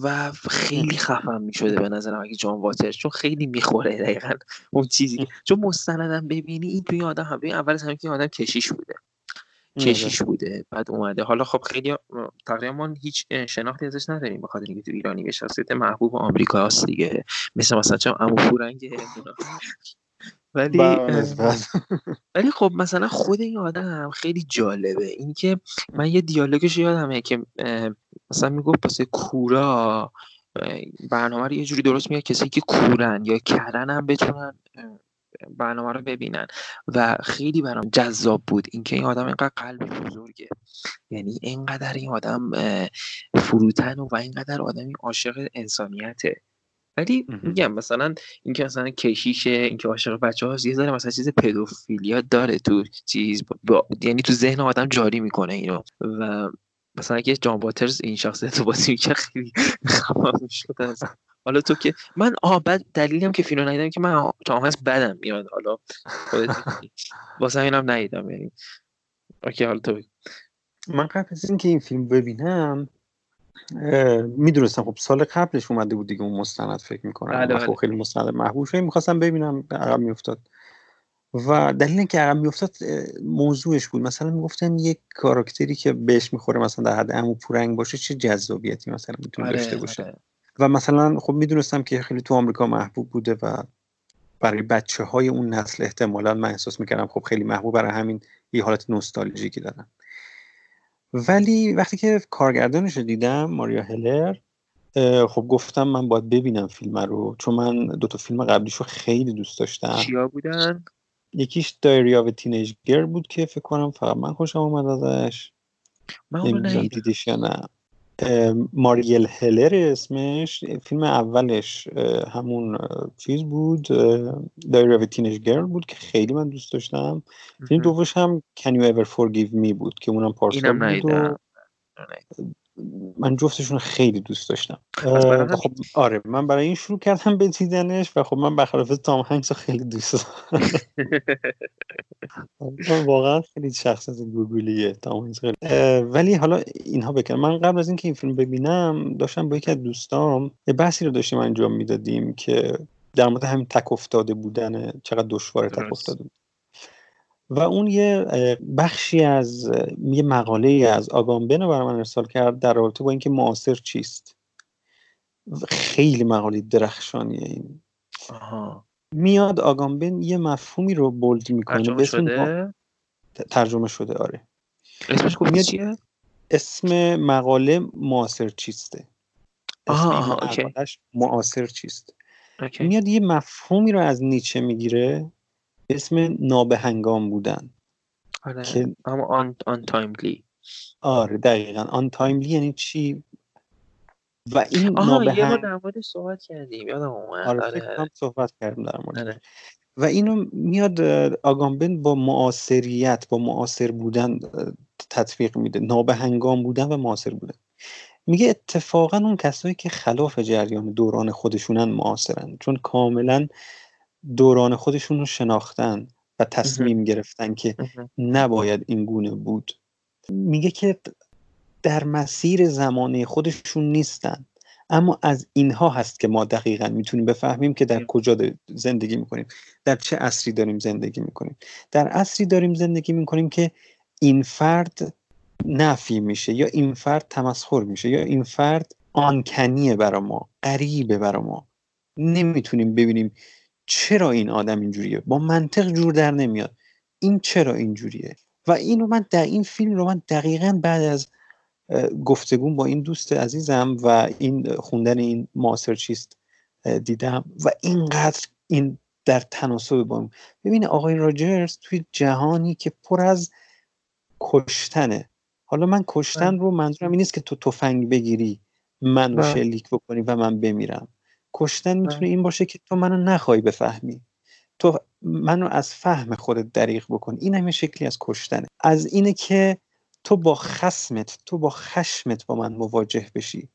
و خیلی خفن می‌شده به نظرم اگه جان واترز چون خیلی می‌خوره دقیقا اون چیزی چون مستندم ببینی این توی آدم هم اول از همه که آدم کشیش بوده. کشیش بوده بعد اومده. حالا خب خیلی تقریبا ما هیچ شناختی ازش نداریم بخاطر اینکه تو ایرانی به شخصیت محبوب آمریکا هست دیگه. مثل مثلا چون امو پورنگ ولی ولی خب مثلا خود این آدم خیلی جالبه. اینکه من یه دیالوگش یادمه که مثلا می‌گفت واسه کورا برنامه رو یه جوری درست میاد کسی که کورن یا کرن هم بتونن برنامه رو ببینن. و خیلی برام جذاب بود اینکه این آدم اینقدر قلب بزرگه. یعنی اینقدر این آدم فروتن و اینقدر آدمی عاشق انسانیته. ولی میگم مثلا اینکه مثلا کشیشه اینکه عاشق بچه هاست یه ذره مثلا چیز پدوفیلیا داره تو چیز با... یعنی تو ذهن آدم جاری می‌کنه اینو. و مثلا اگه جان باترز این شخصیت رو بازی می‌کنه خیلی خفه شده حالا تو که من آه بعد دلیلم که فیلم ندیدم که من تا هست بدم میاد. حالا واسه اینم ندیدم یعنی. اوکی حالا تو من قبل از اینکه این فیلم ببینم می‌دونستم خب سال قبلش اومده بود دیگه اون مستند فکر می‌کنم. بله خب بله. خیلی مستند محبوب شد. می‌خواستم ببینم عقب میافتاد. و دلیل اینکه عقب میافتاد موضوعش بود. مثلا می‌گفتن یک کاراکتری که بهش می‌خوره مثلا در حد امو پورنگ باشه چه جذابیتی مثلا می‌تونه آره، داشته باشه. آره. و مثلا خب می‌دونستم که خیلی تو آمریکا محبوب بوده و برای بچه های اون نسل احتمالا من احساس می‌کردم خب خیلی محبوب. برای همین یه حالت نوستالژیکی دارن. ولی وقتی که کارگردانش رو دیدم ماریا هلر خب گفتم من باید ببینم فیلم رو چون من دو تا فیلم قبلیش رو خیلی دوست داشتم. چیا بودن؟ یکیش دایری آف تینیج گر بود که فکر کنم فقط من خوشم اومد ازش. من اونو دیدیش یا نه. ماریل هلر اسمش فیلم اولش همون چیز بود Diary of Teenage Girl بود که خیلی من دوست داشتم. فیلم دومش هم Can You Ever Forgive Me بود که اونم پارسال بود و من جفتشون خیلی دوست داشتم. خب آره من برای این شروع کردم به دیدنش و خب من برخلاف تام هنگس خیلی دوست دارم. واقعا خیلی شخصیت گوگولیه تام هنگس. ولی حالا اینها بکنم. من قبل از اینکه این فیلم ببینم داشتم با یکی از دوستام یه بحثی رو داشتیم انجام می‌دادیم که در مورد همین تک افتاده بودن چقدر دشوار تک افتاده بود. و اون یه بخشی از یه مقاله از آگامبن رو برای من ارسال کرد در رابطه با اینکه معاصر چیست. خیلی مقاله درخشانیه این. آها. میاد آگامبن یه مفهومی رو بولد می‌کنه ترجمه شده؟ ترجمه شده آره. اسمش میاد چیه؟ اسم مقاله معاصر چیسته. آها معاصر چیست. میاد یه مفهومی رو از نیچه می‌گیره اسم نابهنگام بودن آره که اما un, untimely آره دقیقا. untimely یعنی چی؟ و این نابهنگام یه در صحبت کردیم یادم اومد. آره, آره. صحبت کردیم در مورد آره. و اینو میاد آگامبن با معاصریت با معاصر بودن تطبیق میده. نابهنگام بودن و معاصر بودن. میگه اتفاقا اون کسایی که خلاف جریان دوران خودشونن معاصرن. چون کاملا دوران خودشون رو شناختن و تصمیم گرفتن که نباید این گونه بود. میگه که در مسیر زمانه خودشون نیستن. اما از اینها هست که ما دقیقا می‌تونیم بفهمیم که در کجا زندگی می‌کنیم. در چه عصری داریم زندگی می‌کنیم. در عصری داریم زندگی می‌کنیم که این فرد نفی میشه یا این فرد تمسخر میشه یا این فرد آنکنیه برا ما غریبه برا ما. نمی‌تونیم ببینیم چرا این آدم اینجوریه؟ با منطق جور در نمیاد. این چرا اینجوریه؟ و این رو من در این فیلم رو من دقیقا بعد از گفتگو با این دوست عزیزم و این خوندن این ماسر چیست دیدم و اینقدر این در تناسب با ببین آقای راجرز توی جهانی که پر از کشتنه. حالا من کشتن بله. رو منظورم این نیست که تو تفنگ بگیری من رو بله. شلیک بکنی و من بمیرم. کشتن می‌تونه این باشه که تو منو نخوای بفهمی. تو منو از فهم خودت دریغ بکن. این همه شکلی از کشتنه. از اینه که تو با خسمت تو با خشمت با من مواجه بشی.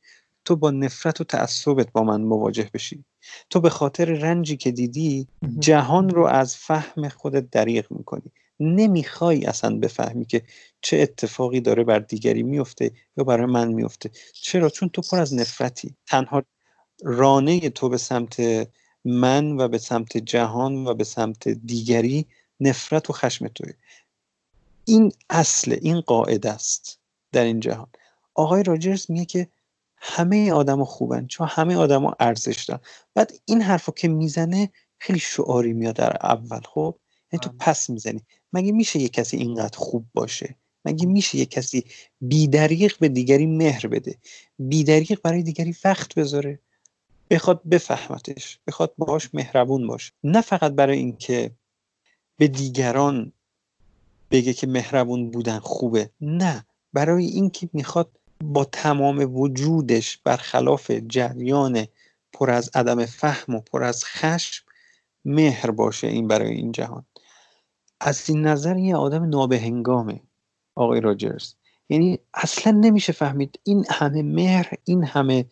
تو با نفرت و تعصبت با من مواجه بشی. تو به خاطر رنجی که دیدی جهان رو از فهم خودت دریغ می‌کنی. نمی‌خوای اصلا بفهمی که چه اتفاقی داره بر دیگری میفته یا برای من میفته چرا؟ چون تو پر از نفرتی. تنها رانه تو به سمت من و به سمت جهان و به سمت دیگری نفرت و خشم توی این اصل این قاعده است در این جهان. آقای راجرز میگه که همه آدم خوبن چون همه آدما ارزش دارن. بعد این حرفو که می‌زنه خیلی شعاری میاد در اول خب؟ یعنی تو پس می‌زنی. مگه میشه یه کسی اینقدر خوب باشه؟ مگه میشه یه کسی بیدریق به دیگری مهر بده؟ بیدریق برای دیگری وقت بذاره؟ بخواد بفهمتش بخواد باهاش مهربون باشه. نه فقط برای اینکه به دیگران بگه که مهربون بودن خوبه نه. برای اینکه می‌خواد با تمام وجودش برخلاف جریان پر از عدم فهم و پر از خشم مهر باشه این برای این جهان. از این نظر یه آدم نابهنگامه آقای راجرز. یعنی اصلا نمیشه فهمید این همه مهر این همه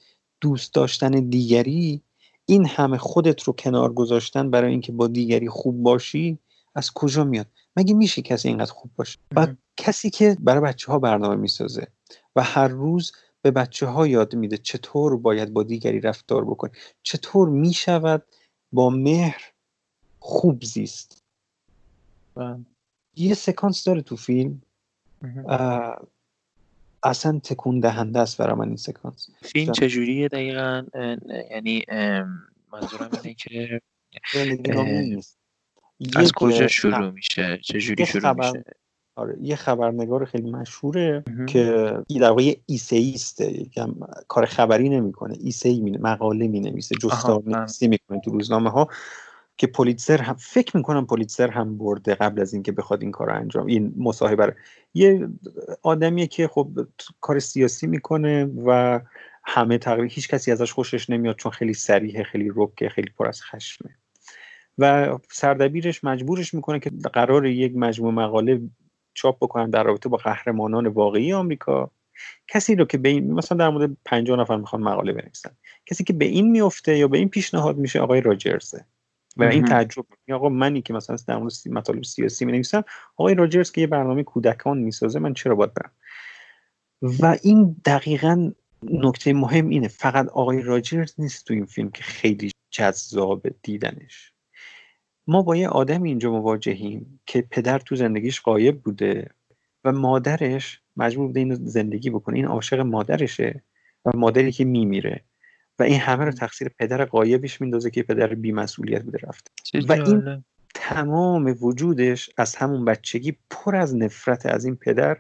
دوست داشتن دیگری این همه خودت رو کنار گذاشتن برای اینکه با دیگری خوب باشی از کجا میاد؟ مگه میشه کسی اینقدر خوب باشه؟ و کسی که برای بچه ها برنامه می‌سازه و هر روز به بچه ها یاد میده چطور باید با دیگری رفتار بکنه چطور می‌شود با مهر خوب زیست. و یه سکانس داره تو فیلم. اصلا تکون دهنده است برای من این سکانس. فیلم چجوریه دقیقا؟ یعنی منظورم اینه که از کجا شروع میشه؟ چجوری شروع. میشه؟ آره یه خبرنگار خیلی مشهوره که در واقع ایسئیسته یکم کار خبری نمی‌کنه. ایسئی می... مقاله می نویسه جستار نویسی می‌کنه تو روزنامه ها که پولیتسر هم فکر می‌کنم پولیتسر هم برده قبل از اینکه بخواد این کار انجام این مصاحبه یه آدمیه که خب کار سیاسی می‌کنه و همه تقریبا هیچ کسی ازش خوشش نمیاد چون خیلی سریحه خیلی رکه خیلی پر از خشمه. و سردبیرش مجبورش می‌کنه که قرار یک مجموع مقاله چاپ بکنن در رابطه با قهرمانان واقعی آمریکا. کسی رو که به این مثلا در مورد 50 نفر می‌خوان مقاله بنویسن. کسی که به این میفته یا به این پیشنهاد میشه آقای راجرزه. و این تعجب. آقا منی که مثلا در مورد مطالب سیاسی می آقای راجرز که یه برنامه کودکان می‌سازه من چرا باید برم؟ و این دقیقا نکته مهم اینه. فقط آقای راجرز نیست تو این فیلم که خیلی جذاب دیدنش. ما با یه آدم اینجا مواجهیم که پدر تو زندگیش قایب بوده و مادرش مجبور بوده اینو زندگی بکنه. این عاشق مادرشه و مادری که میمیره. و این همه رو تقصیر پدر قایبش میندازه که پدر بیمسئولیت بوده رفته. و این تمام وجودش از همون بچگی پر از نفرت از این پدر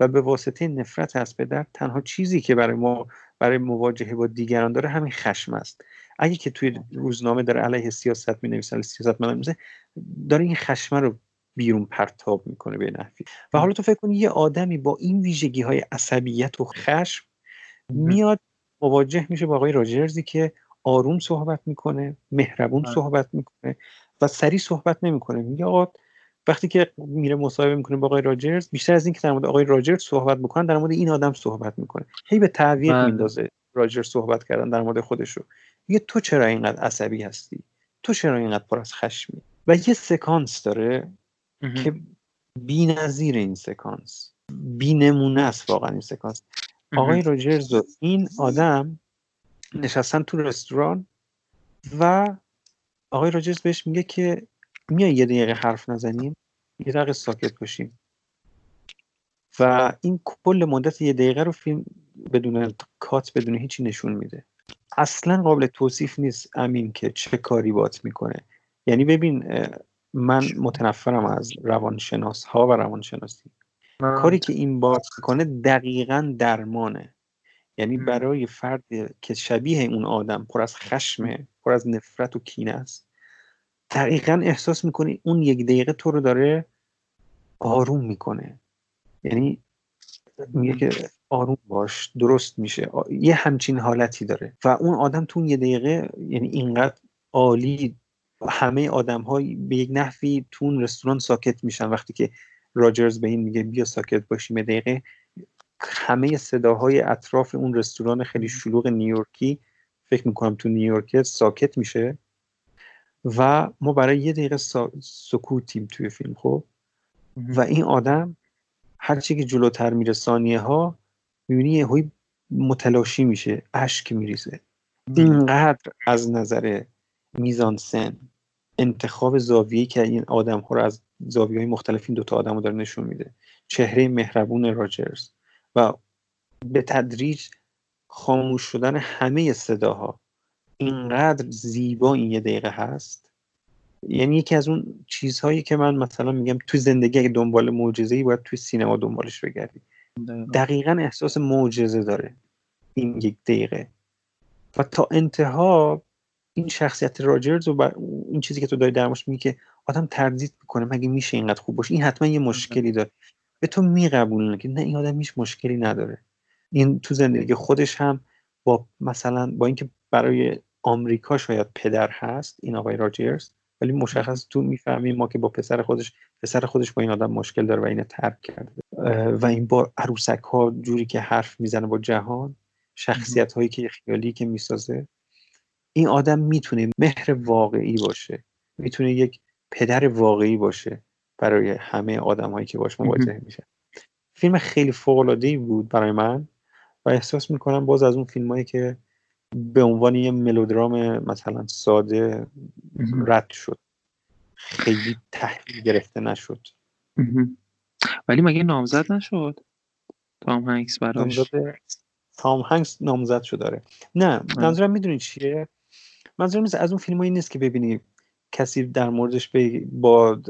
و به واسطه نفرت از پدر تنها چیزی که برای ما برای مواجهه با دیگران داره همین خشم است. اگه که توی روزنامه داره علیه سیاست می نویسه سیاست می داره این خشمه رو بیرون پرتاب می‌کنه به نحوی. و حالا تو فکر کنی یه آدمی با این ویژگی های عصبیت و خشم میاد مواجه میشه با آقای راجرزی که آروم صحبت می‌کنه مهربون صحبت می‌کنه و سریع صحبت نمی‌کنه. میگه آقا وقتی که میره مصاحبه می‌کنه با آقای راجرز بیشتر از اینکه در مورد آقای راجرز صحبت بکنن در مورد این آدم صحبت می‌کنه. هی به تعویق بله. میندازه راجرز صحبت کردن در مورد خودشو. میگه تو چرا اینقدر عصبی هستی؟ تو چرا اینقدر پر از خشمی؟ و یه سکانس داره که بی نظیر این سکانس بی نمونه است واقعا این سکانس. آقای روجرز و این آدم نشستن تو رستوران و آقای روجرز بهش میگه که میای یه دقیقه حرف نزنیم یه دقیقه ساکت باشیم. و این کل مدت یه دقیقه رو فیلم بدون کات بدون هیچی نشون میده. اصلا قابل توصیف نیست امین که چه کاری بات می‌کنه. یعنی ببین من متنفرم از روانشناس ها و روانشناسی. کاری که این بات می‌کنه دقیقا درمانه. یعنی برای فرد که شبیه اون آدم پر از خشمه پر از نفرت و کینه است دقیقا احساس می‌کنی اون یک دقیقه تو رو داره آروم می‌کنه. یعنی میگه که آروم باش درست میشه. یه همچین حالتی داره. و اون آدم تو یه دقیقه یعنی اینقدر عالی همه آدم های به یک نحوی تو اون رستوران ساکت میشن وقتی که راجرز به این میگه بیا ساکت باشیم دقیقه. همه صداهای اطراف اون رستوران خیلی شلوغ نیویورکی فکر می‌کنم تو نیویورک ساکت میشه. و ما برای یه دقیقه سکوتیم توی فیلم خب؟ و این آدم هرچی که جلوتر میره ثانیه ها می‌بینی یه متلاشی میشه اشک میریزه. اینقدر از نظر میزان سن. انتخاب زاویه که این آدم ها رو از زاویه های مختلف این دوتا آدم رو داره نشون میده. چهره مهربون راجرز و به تدریج خاموش شدن همه صداها. اینقدر زیبا این یه دقیقه هست. یعنی یکی از اون چیزهایی که من مثلا میگم تو زندگی اگه دنبال معجزه‌ای باید توی سینما دنبالش بگردی. دقیقا احساس معجزه داره این یک دقیقه. و تا انتها این شخصیت راجرز و این چیزی که تو داری درماش میگی که آدم تردید می‌کنه مگه میشه اینقدر خوب باشه؟ این حتما یه مشکلی داره. به تو میقبولونه که نه این آدم هیچ مشکلی نداره. این تو زندگی خودش هم با مثلا با اینکه برای آمریکا شاید پدر هست این آقای راجرز ولی مشخص تو می‌فهمیم ما که با پسر خودش پسر خودش با این آدم مشکل داره و اینو ترک کرده. و این با عروسک ها جوری که حرف می‌زنه با جهان شخصیت هایی که خیالی که می‌سازه. این آدم می‌تونه مهر واقعی باشه می‌تونه یک پدر واقعی باشه برای همه آدم هایی که باش مواجه میشه فیلم خیلی فوق العاده بود برای من و احساس می‌کنم باز از اون فیلم هایی که به عنوان یه ملودرام مثلا ساده رد شد. خیلی تحلیل گرفته نشد. ولی مگه نامزد نشد؟ تام هنگس براش. تام هنگس نامزد شد داره نه منظورم می‌دونی چیه؟ منظورم نیست از اون فیلم نیست که ببینی کسی در موردش با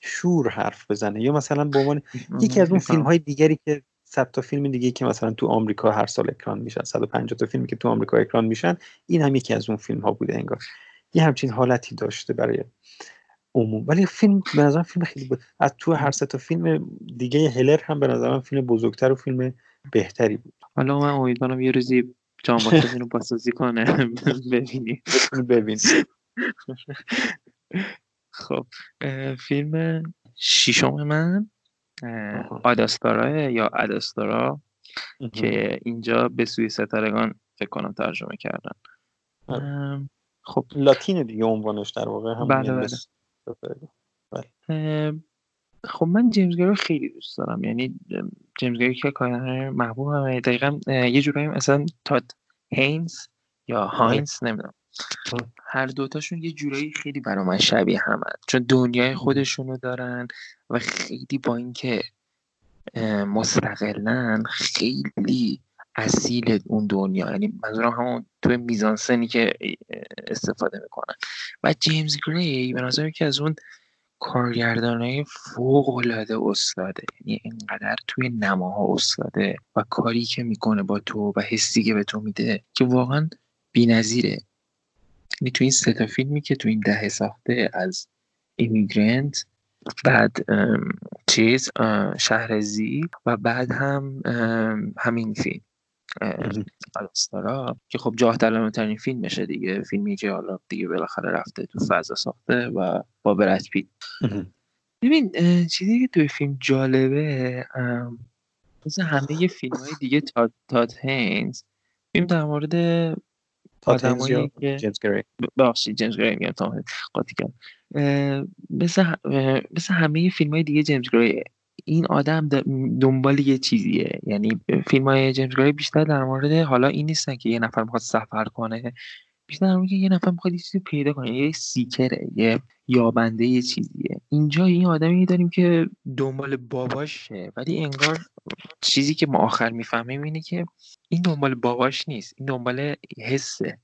شور حرف بزنه. یا مثلا به عنوان یکی از اون فیلم های دیگری که صد تا فیلم دیگه که مثلا تو آمریکا هر سال اکران میشن 150 تا فیلمی که تو آمریکا اکران میشن این هم یکی از اون فیلم ها بوده انگار. یه همچین حالتی داشته برای عموم. ولی فیلم به نظرم فیلم خیلی بود از تو هر سه تا فیلم دیگه هلر هم به نظرم فیلم بزرگتر و فیلم بهتری بود. حالا من امیدوارم یه روزی جان رو بازسازی کنه. ببینی. ببین. خب فیلم شیشم من آداستارا یا اداستارا که اینجا به سوی ستارگان فکر کنم ترجمه کردن. خب. لاتین دیگه عنوانش در واقع هم بله بله. خب من جیمز گری خیلی دوست دارم. یعنی جیمز گری که کارگردان محبوب همه دقیقا یه جورایی مثلا تاد هینز یا. هاینز نمی‌دونم. هر دوتاشون یه جورایی خیلی برا من شبیه همه چون دنیای خودشونو دارن و خیلی با اینکه مستقلن خیلی اصیل اون دنیا. یعنی منظورم همون توی میزانسنی که استفاده می‌کنن. و جیمز گری به نظر که از اون کارگردانای فوق العاده استاده. یعنی اینقدر توی نماها استاده و کاری که می‌کنه با تو و حسی که به تو میده که واقعا بی‌نظیره. یعنی تو این سه تا فیلمی که تو این دهه ساخته از ایمیگرنت بعد چیز شهرزی و بعد هم همین فیلم. آلاستارا که خب جاه ترین فیلم میشه دیگه. فیلمی که حالا دیگه بالاخره رفته تو فضا ساخته و با برد پیت. ببین چیزی که توی فیلم جالبه مثل همه فیلم های دیگه تاد, تاد هینز. فیلم در مورد آدمایی که جیمز گری؟ بخشی جیمز گری میگم تا قاطی کرد. مثل مثل همه فیلم های دیگه جیمز گری این آدم دنبال یه چیزیه. یعنی فیلم های جیمز گری بیشتر در مورد حالا این نیستن که یه نفر می‌خواد سفر کنه. بیشتر در یه نفر می‌خواد یه چیزی پیدا کنه یه سیکره یه یابنده یه چیزیه. اینجا این آدمی داریم که دنبال باباشه ولی انگار چیزی که ما آخر می‌فهمیم اینه که این دنبال باباش نیست. این دنبال حسه.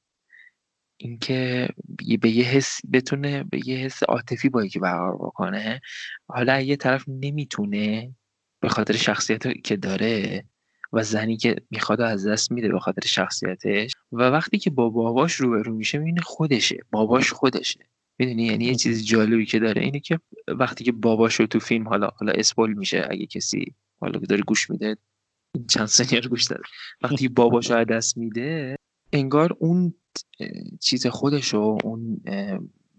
اینکه به یه حس بتونه به یه حس عاطفی با یکی برقرار بکنه حالا یه طرف نمی‌تونه به خاطر شخصیت که داره و زنی که می‌خواد از دست میده به خاطر شخصیتش و وقتی که با باباش روبرو میشه می‌بینه خودشه. باباش خودشه. می‌دونی؟ یعنی یه چیز جالبی که داره اینه که وقتی که باباش رو تو فیلم حالا حالا اسپول میشه اگه کسی حالا که داره گوش میده. چند سنی رو گوش داره وقتی باباش رو دست میده انگار اون چیز خودش و اون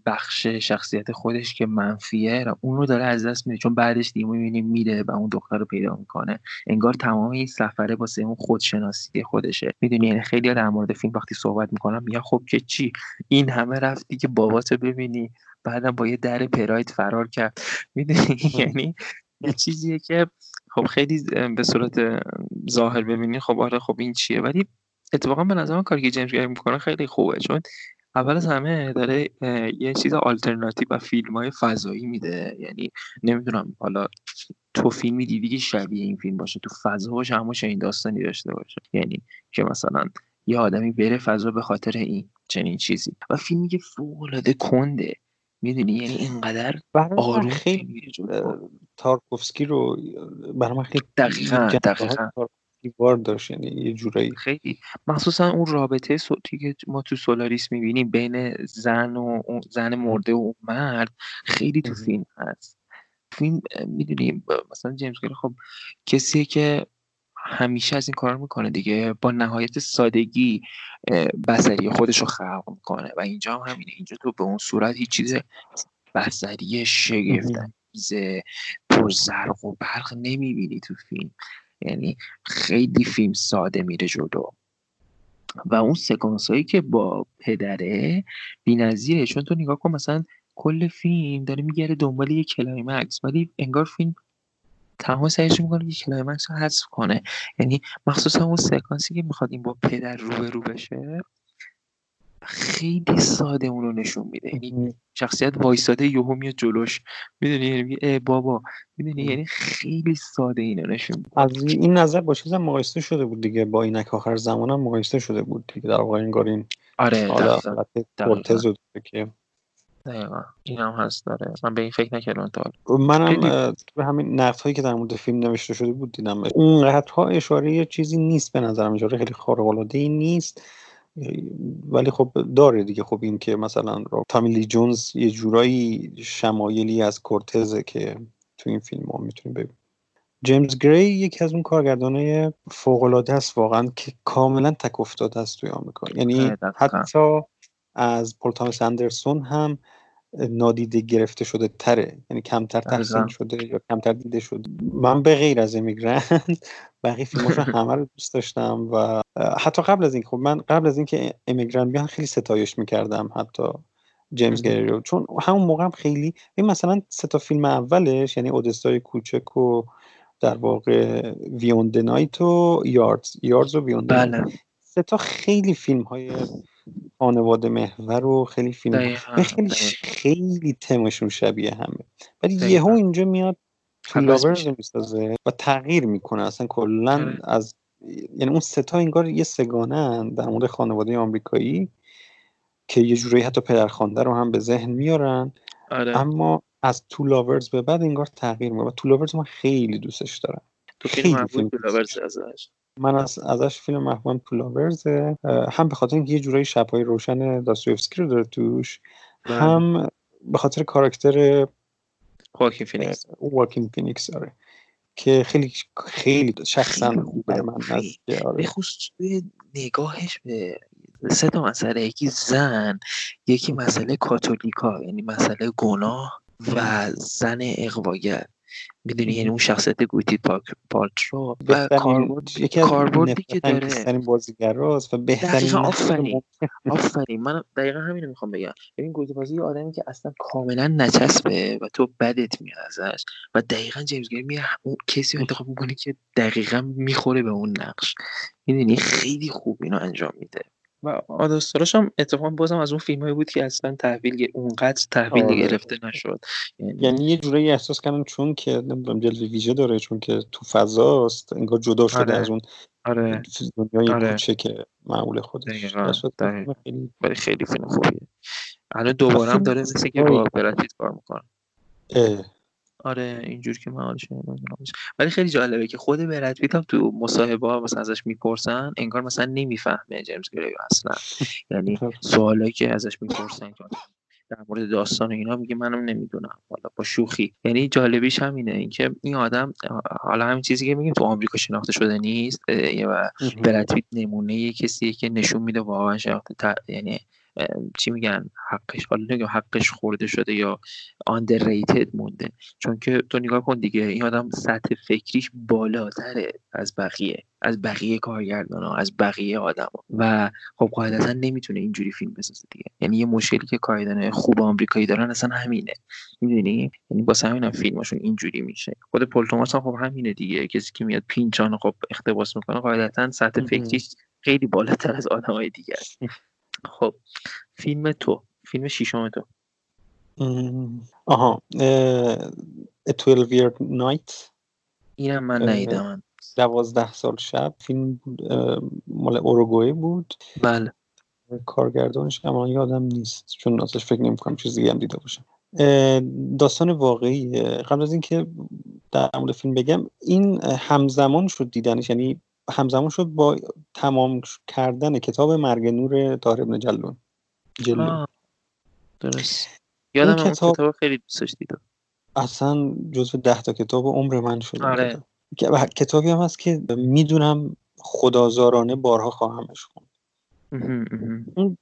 بخش شخصیت خودش که منفیه اون رو داره از دست میده. چون بعدش دیگه می‌بینیم میره و اون دختر رو پیدا می‌کنه. انگار تمام این سفره واسه اون خودشناسی خودشه. می‌دونی؟ یعنی خیلی در مورد فیلم وقتی صحبت می‌کنم میگن خب که چی؟ این همه رفتی که باباتو ببینی. بعدم با یه در پراید فرار کرد. می‌دونی؟ یعنی یه چیزیه که خب خیلی به صورت ظاهر ببینی خب آره خب این چیه. ولی اتفاقا به نظر من کاری که جیمز گری می‌کنه خیلی خوبه چون اول از همه داره یه چیز آلترناتیو و فیلم های فضایی میده. یعنی نمی‌دونم حالا تو فیلمی دیدی که شبیه این فیلم باشه تو فضا باشه اما این داستانی داشته باشه. یعنی که مثلا یه آدمی بره فضا به خاطر این چنین چیزی. و فیلمی که فوق العاده کنده می‌دونی؟ یعنی اینقدر آروم خیلی تارکوفسکی رو برای من خیلی دقیقا دقیقا. دیوار داشت یعنی یه جورایی. خیلی. مخصوصا اون رابطه صوتی که ما تو سولاریس می‌بینیم بین زن و زن مرده و مرد خیلی تو فیلم هست. فیلم می‌دونیم مثلا جیمز گری خب کسیه که همیشه از این کار می‌کنه دیگه. با نهایت سادگی بصری خودش رو خلق می‌کنه و اینجا هم همینه. اینجا تو به اون صورت هیچ چیز بصری پر زرق و برق نمی‌بینی تو فیلم. یعنی خیلی فیلم ساده میره جلو. و اون سکانس هایی که با پدره نظیره چون تو نگاه کن مثلا کل فیلم داره میگرده دنبال یه climax ولی انگار فیلم تمام سعیش می‌کنه یه climax رو حذف کنه. یعنی مخصوصا اون سکانسی که می‌خواد این با پدر رو بشه خیلی ساده اون رو نشون میده. یعنی شخصیت وایساده یهو میاد جلوش. می‌دونی؟ یعنی بابا. می‌دونی؟ یعنی خیلی ساده اینو نشون میده. از این نظر با چیزم مقایسه شده بود دیگه. با اینک آخر زمان هم مقایسه شده بود دیگه. در واقع انگار این آره دقیقا. که دقیقا. این هم هست داره من به این فکر نکردم تا منم به همین نقد هایی که در مورد فیلم نوشته شده بود دیدم. اون ها اشاره چیزی نیست به نظرم. اشاره خیلی خارق العاده ای نیست. ولی خب داره دیگه. خب این که مثلا تامیلی جونز یه جورایی شمایلی از کورتزه که تو این فیلم ها می‌تونیم ببینیم. جیمز گری یکی از اون کارگردانای فوق العاده است واقعا که کاملا تک افتاده است توی آمریکا. یعنی حتی از پول تامس اندرسون هم نادیده گرفته شده تره. یعنی کمتر تحسین شده یا کمتر دیده شده. من به غیر از امیگرند بقیه فیلماشو همه رو دوست داشتم و حتی قبل از این خب من قبل از اینکه امیگرند بیان خیلی ستایش می‌کردم حتی جیمز گریو چون همون موقع هم خیلی این مثلا سه تا فیلم اولش یعنی اودستای کوچک و در واقع ویوند نایت و یاردز یاردز و ویوند بله. سه تا خیلی فیلم های خانواده محور و خیلی فیلم خیلی خیلی تمشون شبیه همه. ولی یهو اینجا میاد فلاورز می‌سازه و تغییر می‌کنه. اصلا کلا آره. از یعنی اون ستا انگار یه سگانه در مورد خانواده آمریکایی که یه جورایی حتی پدرخوانده رو هم به ذهن میارن. آره. اما از تو لاورز به بعد انگار تغییر می‌کنه. و تو لاورز من خیلی دوستش دارم. تو فیلم فیلم تو لاورز ازش. من از ازش فیلم محبوبم Two Lovers هم به خاطر اینکه یه جورایی شبهای روشن داستویفسکی رو داره توش بله. هم به خاطر کاراکتر واکین فینیکس واکین فینیکس آره. که خیلی خیلی شخصا خوبه من آره. به خصوص نگاهش به سه تا مسئله یکی زن یکی مسئله کاتولیکا یعنی مسئله گناه و زن اغواگر. می‌دونی یعنی اون شخصیت گوتی پالترو و کاربرد یکی از کاربردی که داره. بهترین بازیگراست و بهترین آفرین. آفرین. من دقیقا همینو می‌خوام بگم. ببین گوتی بازی یه آدمی که اصلا کاملا نچسبه و تو بدت میاد ازش و دقیقا جیمز گری میاد اون کسی رو انتخاب می‌کنه که دقیقا می‌خوره به اون نقش. می‌دونی؟ خیلی خوب اینو انجام میده. و آداستاراش هم اتفاقا بازم از اون فیلم بود که اصلا تحویل اونقدر تحویل آره. گرفته نشد. یعنی, یعنی یه جورایی احساس کردم چون که نمی‌دونم جلوه ویژه داره چون که تو فضاست انگار جدا شده آره. از اون آره. دنیای آره. که معمول خودش. خیلی خیلی فیلم خوبیه. الان دوباره هم داره مثل که با براتیت کار می‌کنه. آره اینجور که من حالش ولی خیلی جالبه که خود برد پیت هم تو مصاحبه ها مثلا ازش می‌پرسن انگار مثلا نمی‌فهمه جیمز گریو اصلا. یعنی خب. سوالایی که ازش می‌پرسن در مورد داستان اینا میگه منم نمی‌دونم حالا با شوخی. یعنی جالبیش همینه اینکه این آدم حالا همین چیزی که میگیم تو آمریکا شناخته شده نیست و برد پیت نمونه کسیه که نشون میده واقعا شناخته یعنی چی میگن حقش حالا نگم حقش خورده شده یا underrated مونده. چون که تو نگاه کن دیگه این آدم سطح فکریش بالاتره از بقیه از بقیه کارگردان ها از بقیه آدم ها. و خب قاعدتا نمی‌تونه اینجوری فیلم بسازه دیگه. یعنی یه مشکلی که کارگردان خوب آمریکایی دارن اصلا همینه. می‌دونی؟ یعنی با همین هم فیلمشون اینجوری میشه. خود پل توماس هم خب همینه دیگه. کسی که میاد پینچان خب اختباس می‌کنه قاعدتا سطح فکریش خیلی بالاتر از آدمای دیگه خب فیلم تو فیلم شیشم تو. آها A 12 Year Night. اینم من نیدم دوازده سال شب. فیلم بود مال اوروگوئه بود. بله. کارگردانش اما یادم نیست چون ازش فکر نمی کنم چیزی هم دیده باشم داستان واقعی قبل از اینکه در مورد فیلم بگم این همزمان شد دیدنش یعنی همزمان شد با تمام کردن کتاب مرگ نور طاهر ابن جلون جلون درست. یادم کتاب... کتاب خیلی دوستش دیدم. اصلا جزو ده تا کتاب عمر من شد آره. کتابی هم هست که می‌دونم خدازارانه بارها خواهمش خوند. اون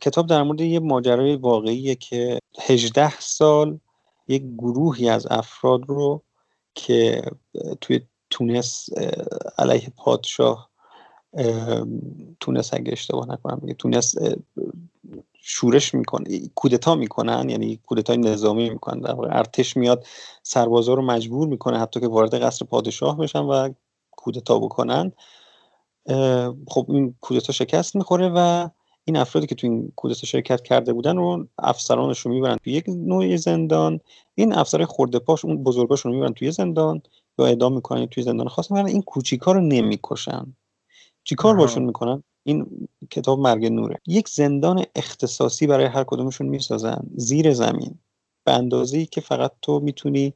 کتاب در مورد یه ماجرای واقعیه که 18 سال یک گروهی از افراد رو که توی تونس علیه پادشاه تونس اگه اشتباه نکنم میگه تونس شورش می‌کنه کودتا می‌کنن یعنی کودتای نظامی می‌کنن در واقع ارتش میاد سربازا رو مجبور می‌کنه حتی که وارد قصر پادشاه بشن و کودتا بکنن. خب این کودتا شکست می‌خوره و این افرادی که تو این کودتا شرکت کرده بودن رو افسرانش رو می‌برن توی یک نوع زندان. این افسر خورده پاش اون بزرگاشون رو می‌برن توی زندان. یا اعدام می‌کنن توی زندان خاص می‌برن این کوچیکا رو نمی‌کشن. چیکار باشون می‌کنن؟ این کتاب مرگ نوره. یک زندان اختصاصی برای هر کدومشون می‌سازن. زیر زمین. به اندازه‌ای که فقط تو می‌تونی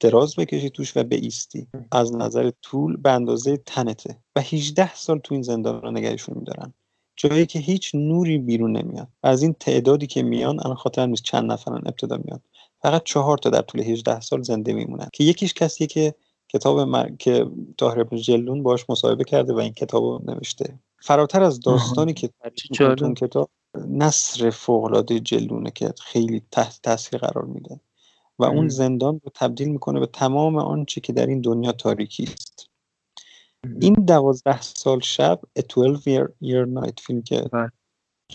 دراز بکشی توش و بیستی از نظر طول به اندازه تنته. و 18 سال تو این زندان رو نگهشون میدارن. جایی که هیچ نوری بیرون نمیاد. از این تعدادی که میان الان خاطر نیست چند نفرن ابتدا میاد فقط چهار تا در طول 18 سال زنده میمونن. که یکیش کسیه که کتاب مر... که طاهر ابن جلون باش مصاحبه کرده و این کتاب رو نوشته. فراتر از داستانی که اون کتاب نصر فوقلاده جلونه که خیلی تحت تاثیر قرار میده و اون زندان رو تبدیل می‌کنه به تمام آنچه که در این دنیا تاریکی است. این دوازده سال شب A 12 year, year night فیلم که بله.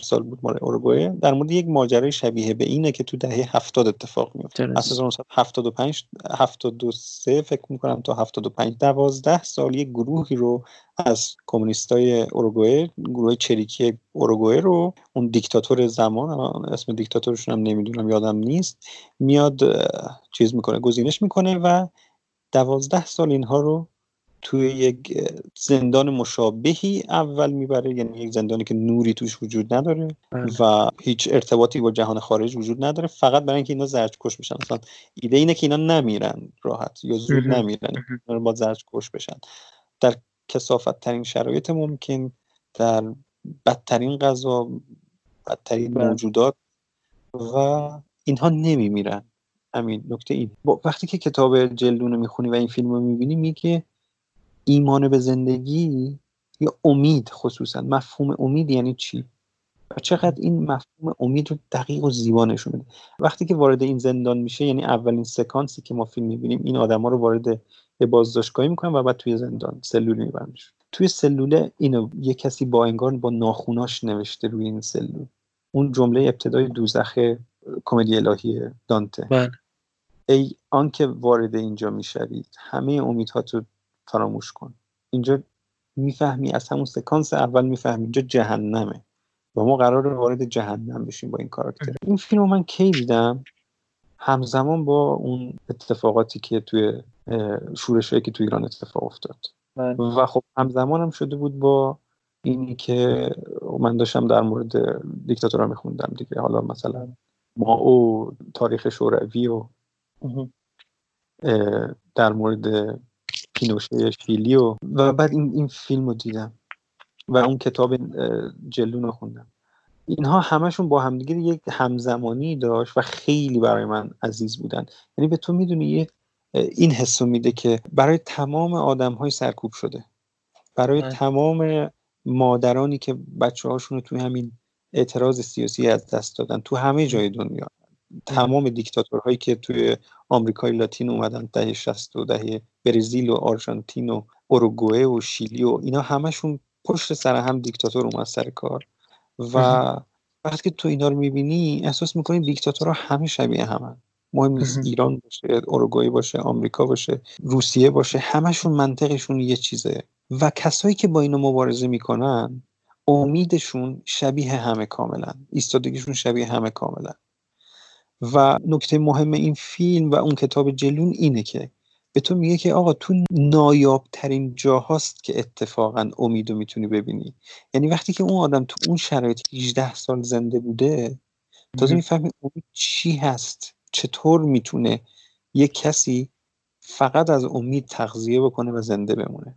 سال بود مال اوروگوئه در مورد یک ماجرای شبیه به اینه که تو دهه هفتاد اتفاق میفته اساسا 1975 73 فکر می‌کنم تا 75 12 سال یک گروهی رو از کمونیستای اوروگوئه گروه چریکی اوروگوئه رو اون دیکتاتور زمان اسم دیکتاتورشون هم نمی‌دونم یادم نیست میاد چیز می‌کنه گزینش می‌کنه و دوازده سال اینها رو توی یک زندان مشابهی اول می‌بره یعنی یک زندانی که نوری توش وجود نداره بله. و هیچ ارتباطی با جهان خارج وجود نداره فقط برای اینکه اینا زرج کش بشن. مثلا ایده اینه که اینا نمیرن راحت یا زود نمیرن اینا با زرج کش بشن. در کسافت ترین شرایط ممکن در بدترین غذا بدترین بله. موجودات و اینها نمیمیرن. همین نکته این. وقتی که کتاب جلدون رو می‌خونی و این فیلم رو می‌بینی میگه ایمان به زندگی یا امید خصوصا. مفهوم امید یعنی چی؟ و چقدر این مفهوم امید رو دقیق و زیبا نشون میده. وقتی که وارد این زندان میشه یعنی اولین سکانسی که ما فیلم می‌بینیم این آدما رو وارد به بازداشتگاهی می‌کنن و بعد توی زندان سلول میبرنش توی سلوله اینو یه کسی با انگار با ناخوناش نوشته روی این سلول. اون جمله ابتدای دوزخ کمدی الهی دانته. بله. ای آنکه وارد اینجا می‌شوید همه امیدها تو فراموش کن. اینجا می‌فهمی از همون سکانس اول می‌فهمی. اینجا جهنمه. و ما قرار وارد جهنم بشیم با این کاراکتر این فیلم رو من کی دیدم؟ همزمان با اون اتفاقاتی که توی شورش که توی ایران اتفاق افتاد. بله. و خب همزمان هم شده بود با اینی که من داشتم در مورد دیکتاتورا میخوندم دیگه. حالا مثلا ما او تاریخ شوروی و در مورد پینوشه شیلی و و بعد این, این فیلم رو دیدم. و اون کتاب جلون رو خوندم. اینها همشون با همدیگه یک همزمانی داشت و خیلی برای من عزیز بودن. یعنی به تو می‌دونی این حس میده که برای تمام آدم های سرکوب شده. برای من. تمام مادرانی که بچه هاشون رو توی همین اعتراض سیاسی از دست دادن تو همه جای دنیا. تمام دیکتاتورهایی که توی آمریکای لاتین اومدن دهه 60 و دهه برزیل و آرژانتین و اوروگوئه و شیلی و اینا همشون پشت سر هم دیکتاتور اومد سر کار. و وقتی که تو اینا رو می‌بینی احساس می‌کنی دیکتاتورها همه شبیه همن. مهم نیست ایران باشه اوروگوئه باشه آمریکا باشه روسیه باشه همشون منطقشون یه چیزه. و کسایی که با اینو مبارزه می‌کنن امیدشون شبیه همه کاملا ایستادگیشون شبیه همه کاملا و نکته مهم این فیلم و اون کتاب جلون اینه که به تو میگه که آقا تو نایاب ترین جاهاست که اتفاقا امیدو می‌تونی ببینی. یعنی وقتی که اون آدم تو اون شرایط 18 سال زنده بوده تازه می‌فهمی امید چی هست چطور می‌تونه یک کسی فقط از امید تغذیه بکنه و زنده بمونه.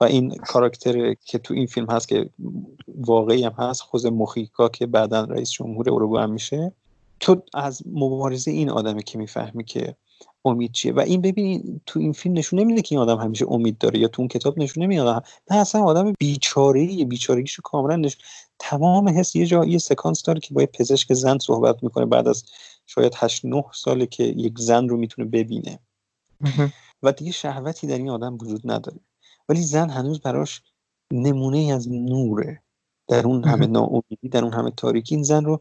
و این کاراکتر که تو این فیلم هست که واقعی هم هست خوز مخیکا که بعدا رئیس جمهور اروگوئه میشه تو از مبارزه این آدمه که می‌فهمی که امید چیه. و این ببینید تو این فیلم نشون نمیده که این آدم همیشه امید داره یا تو اون کتاب نشون نمیده. نه اصلا آدم بیچاره بیچارگیشو کاملا نشون تمام حس یه جا یه سکانس داره که با یه پزشک زن صحبت می‌کنه بعد از شاید 8 9 ساله که یک زن رو می‌تونه ببینه. و دیگه شهوتی در این آدم وجود نداره. ولی زن هنوز براش نمونه از نوره. در اون همه ناامیدی در اون همه تاریکی این زن رو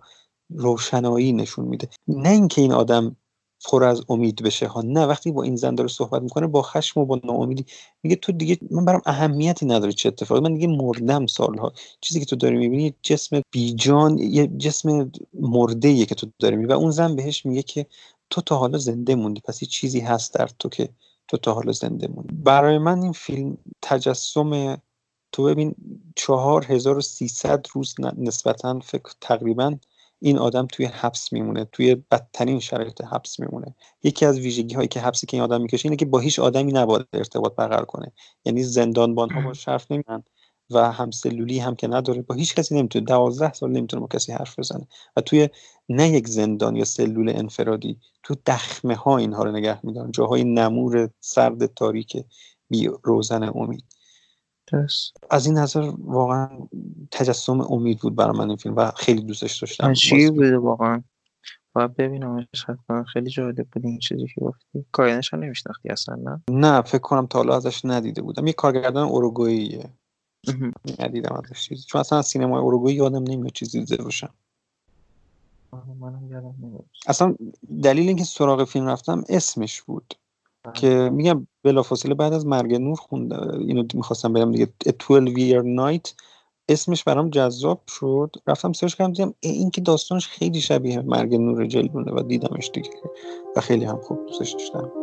روشنایی نشون میده. نه اینکه این آدم پر از امید بشه ها نه. وقتی با این زن داره صحبت می‌کنه با خشم و با ناامیدی میگه تو دیگه من برام اهمیتی نداره چه اتفاقی. من دیگه مردم سالها. چیزی که تو داری می‌بینی جسم بیجان یه جسم مرده که تو داری می‌بینی. و اون زن بهش میگه که تو تا حالا زنده موندی. پس یه چیزی هست در تو که تو تا حالا زنده موندی. برای من این فیلم تجسم تو ببین چهار هزار و سیصد روز نسبتا فکر تقریبا این آدم توی حبس میمونه توی بدترین شرایط حبس میمونه. یکی از ویژگی هایی که حبسی که این آدم می‌کشه اینه که با هیچ آدمی نباید ارتباط برقرار کنه. یعنی زندانبان ها با حرف نمی‌زنن و هم سلولی هم که نداره با هیچ کسی نمی‌تونه دوازده سال نمی‌تونه با کسی حرف بزنه. و توی نه یک زندان یا سلول انفرادی تو دخمه ها اینها رو نگه میدارن. جاهای نمور سرد تاریک بی روزن امید. درست از این نظر واقعا تجسم امید بود برای من این فیلم و خیلی دوستش داشتم. عجیب بوده واقعا. باید ببینم حتما. خیلی جالب بود این چیزی که گفتی. کارگردانش هم نمیشناختی اصلا نه؟ نه فکر کنم تا حالا ازش ندیده بودم. یه کارگردان اوروگوئیه ندیدم ازش چیزی. چون اصلا از سینما اوروگوئی یادم نمیاد چیزی دیده باشم. اصلا دلیل اینکه سراغ فیلم رفتم اسمش بود. که میگم بلافاصله بعد از مرگ نور خوند اینو می‌خواستم بگم دیگه 12 year night اسمش برام جذاب شد. رفتم سرچ کردم دیدم این که داستانش خیلی شبیه مرگ نور جلونه و دیدمش دیگه و خیلی هم خوب دوستش داشتم.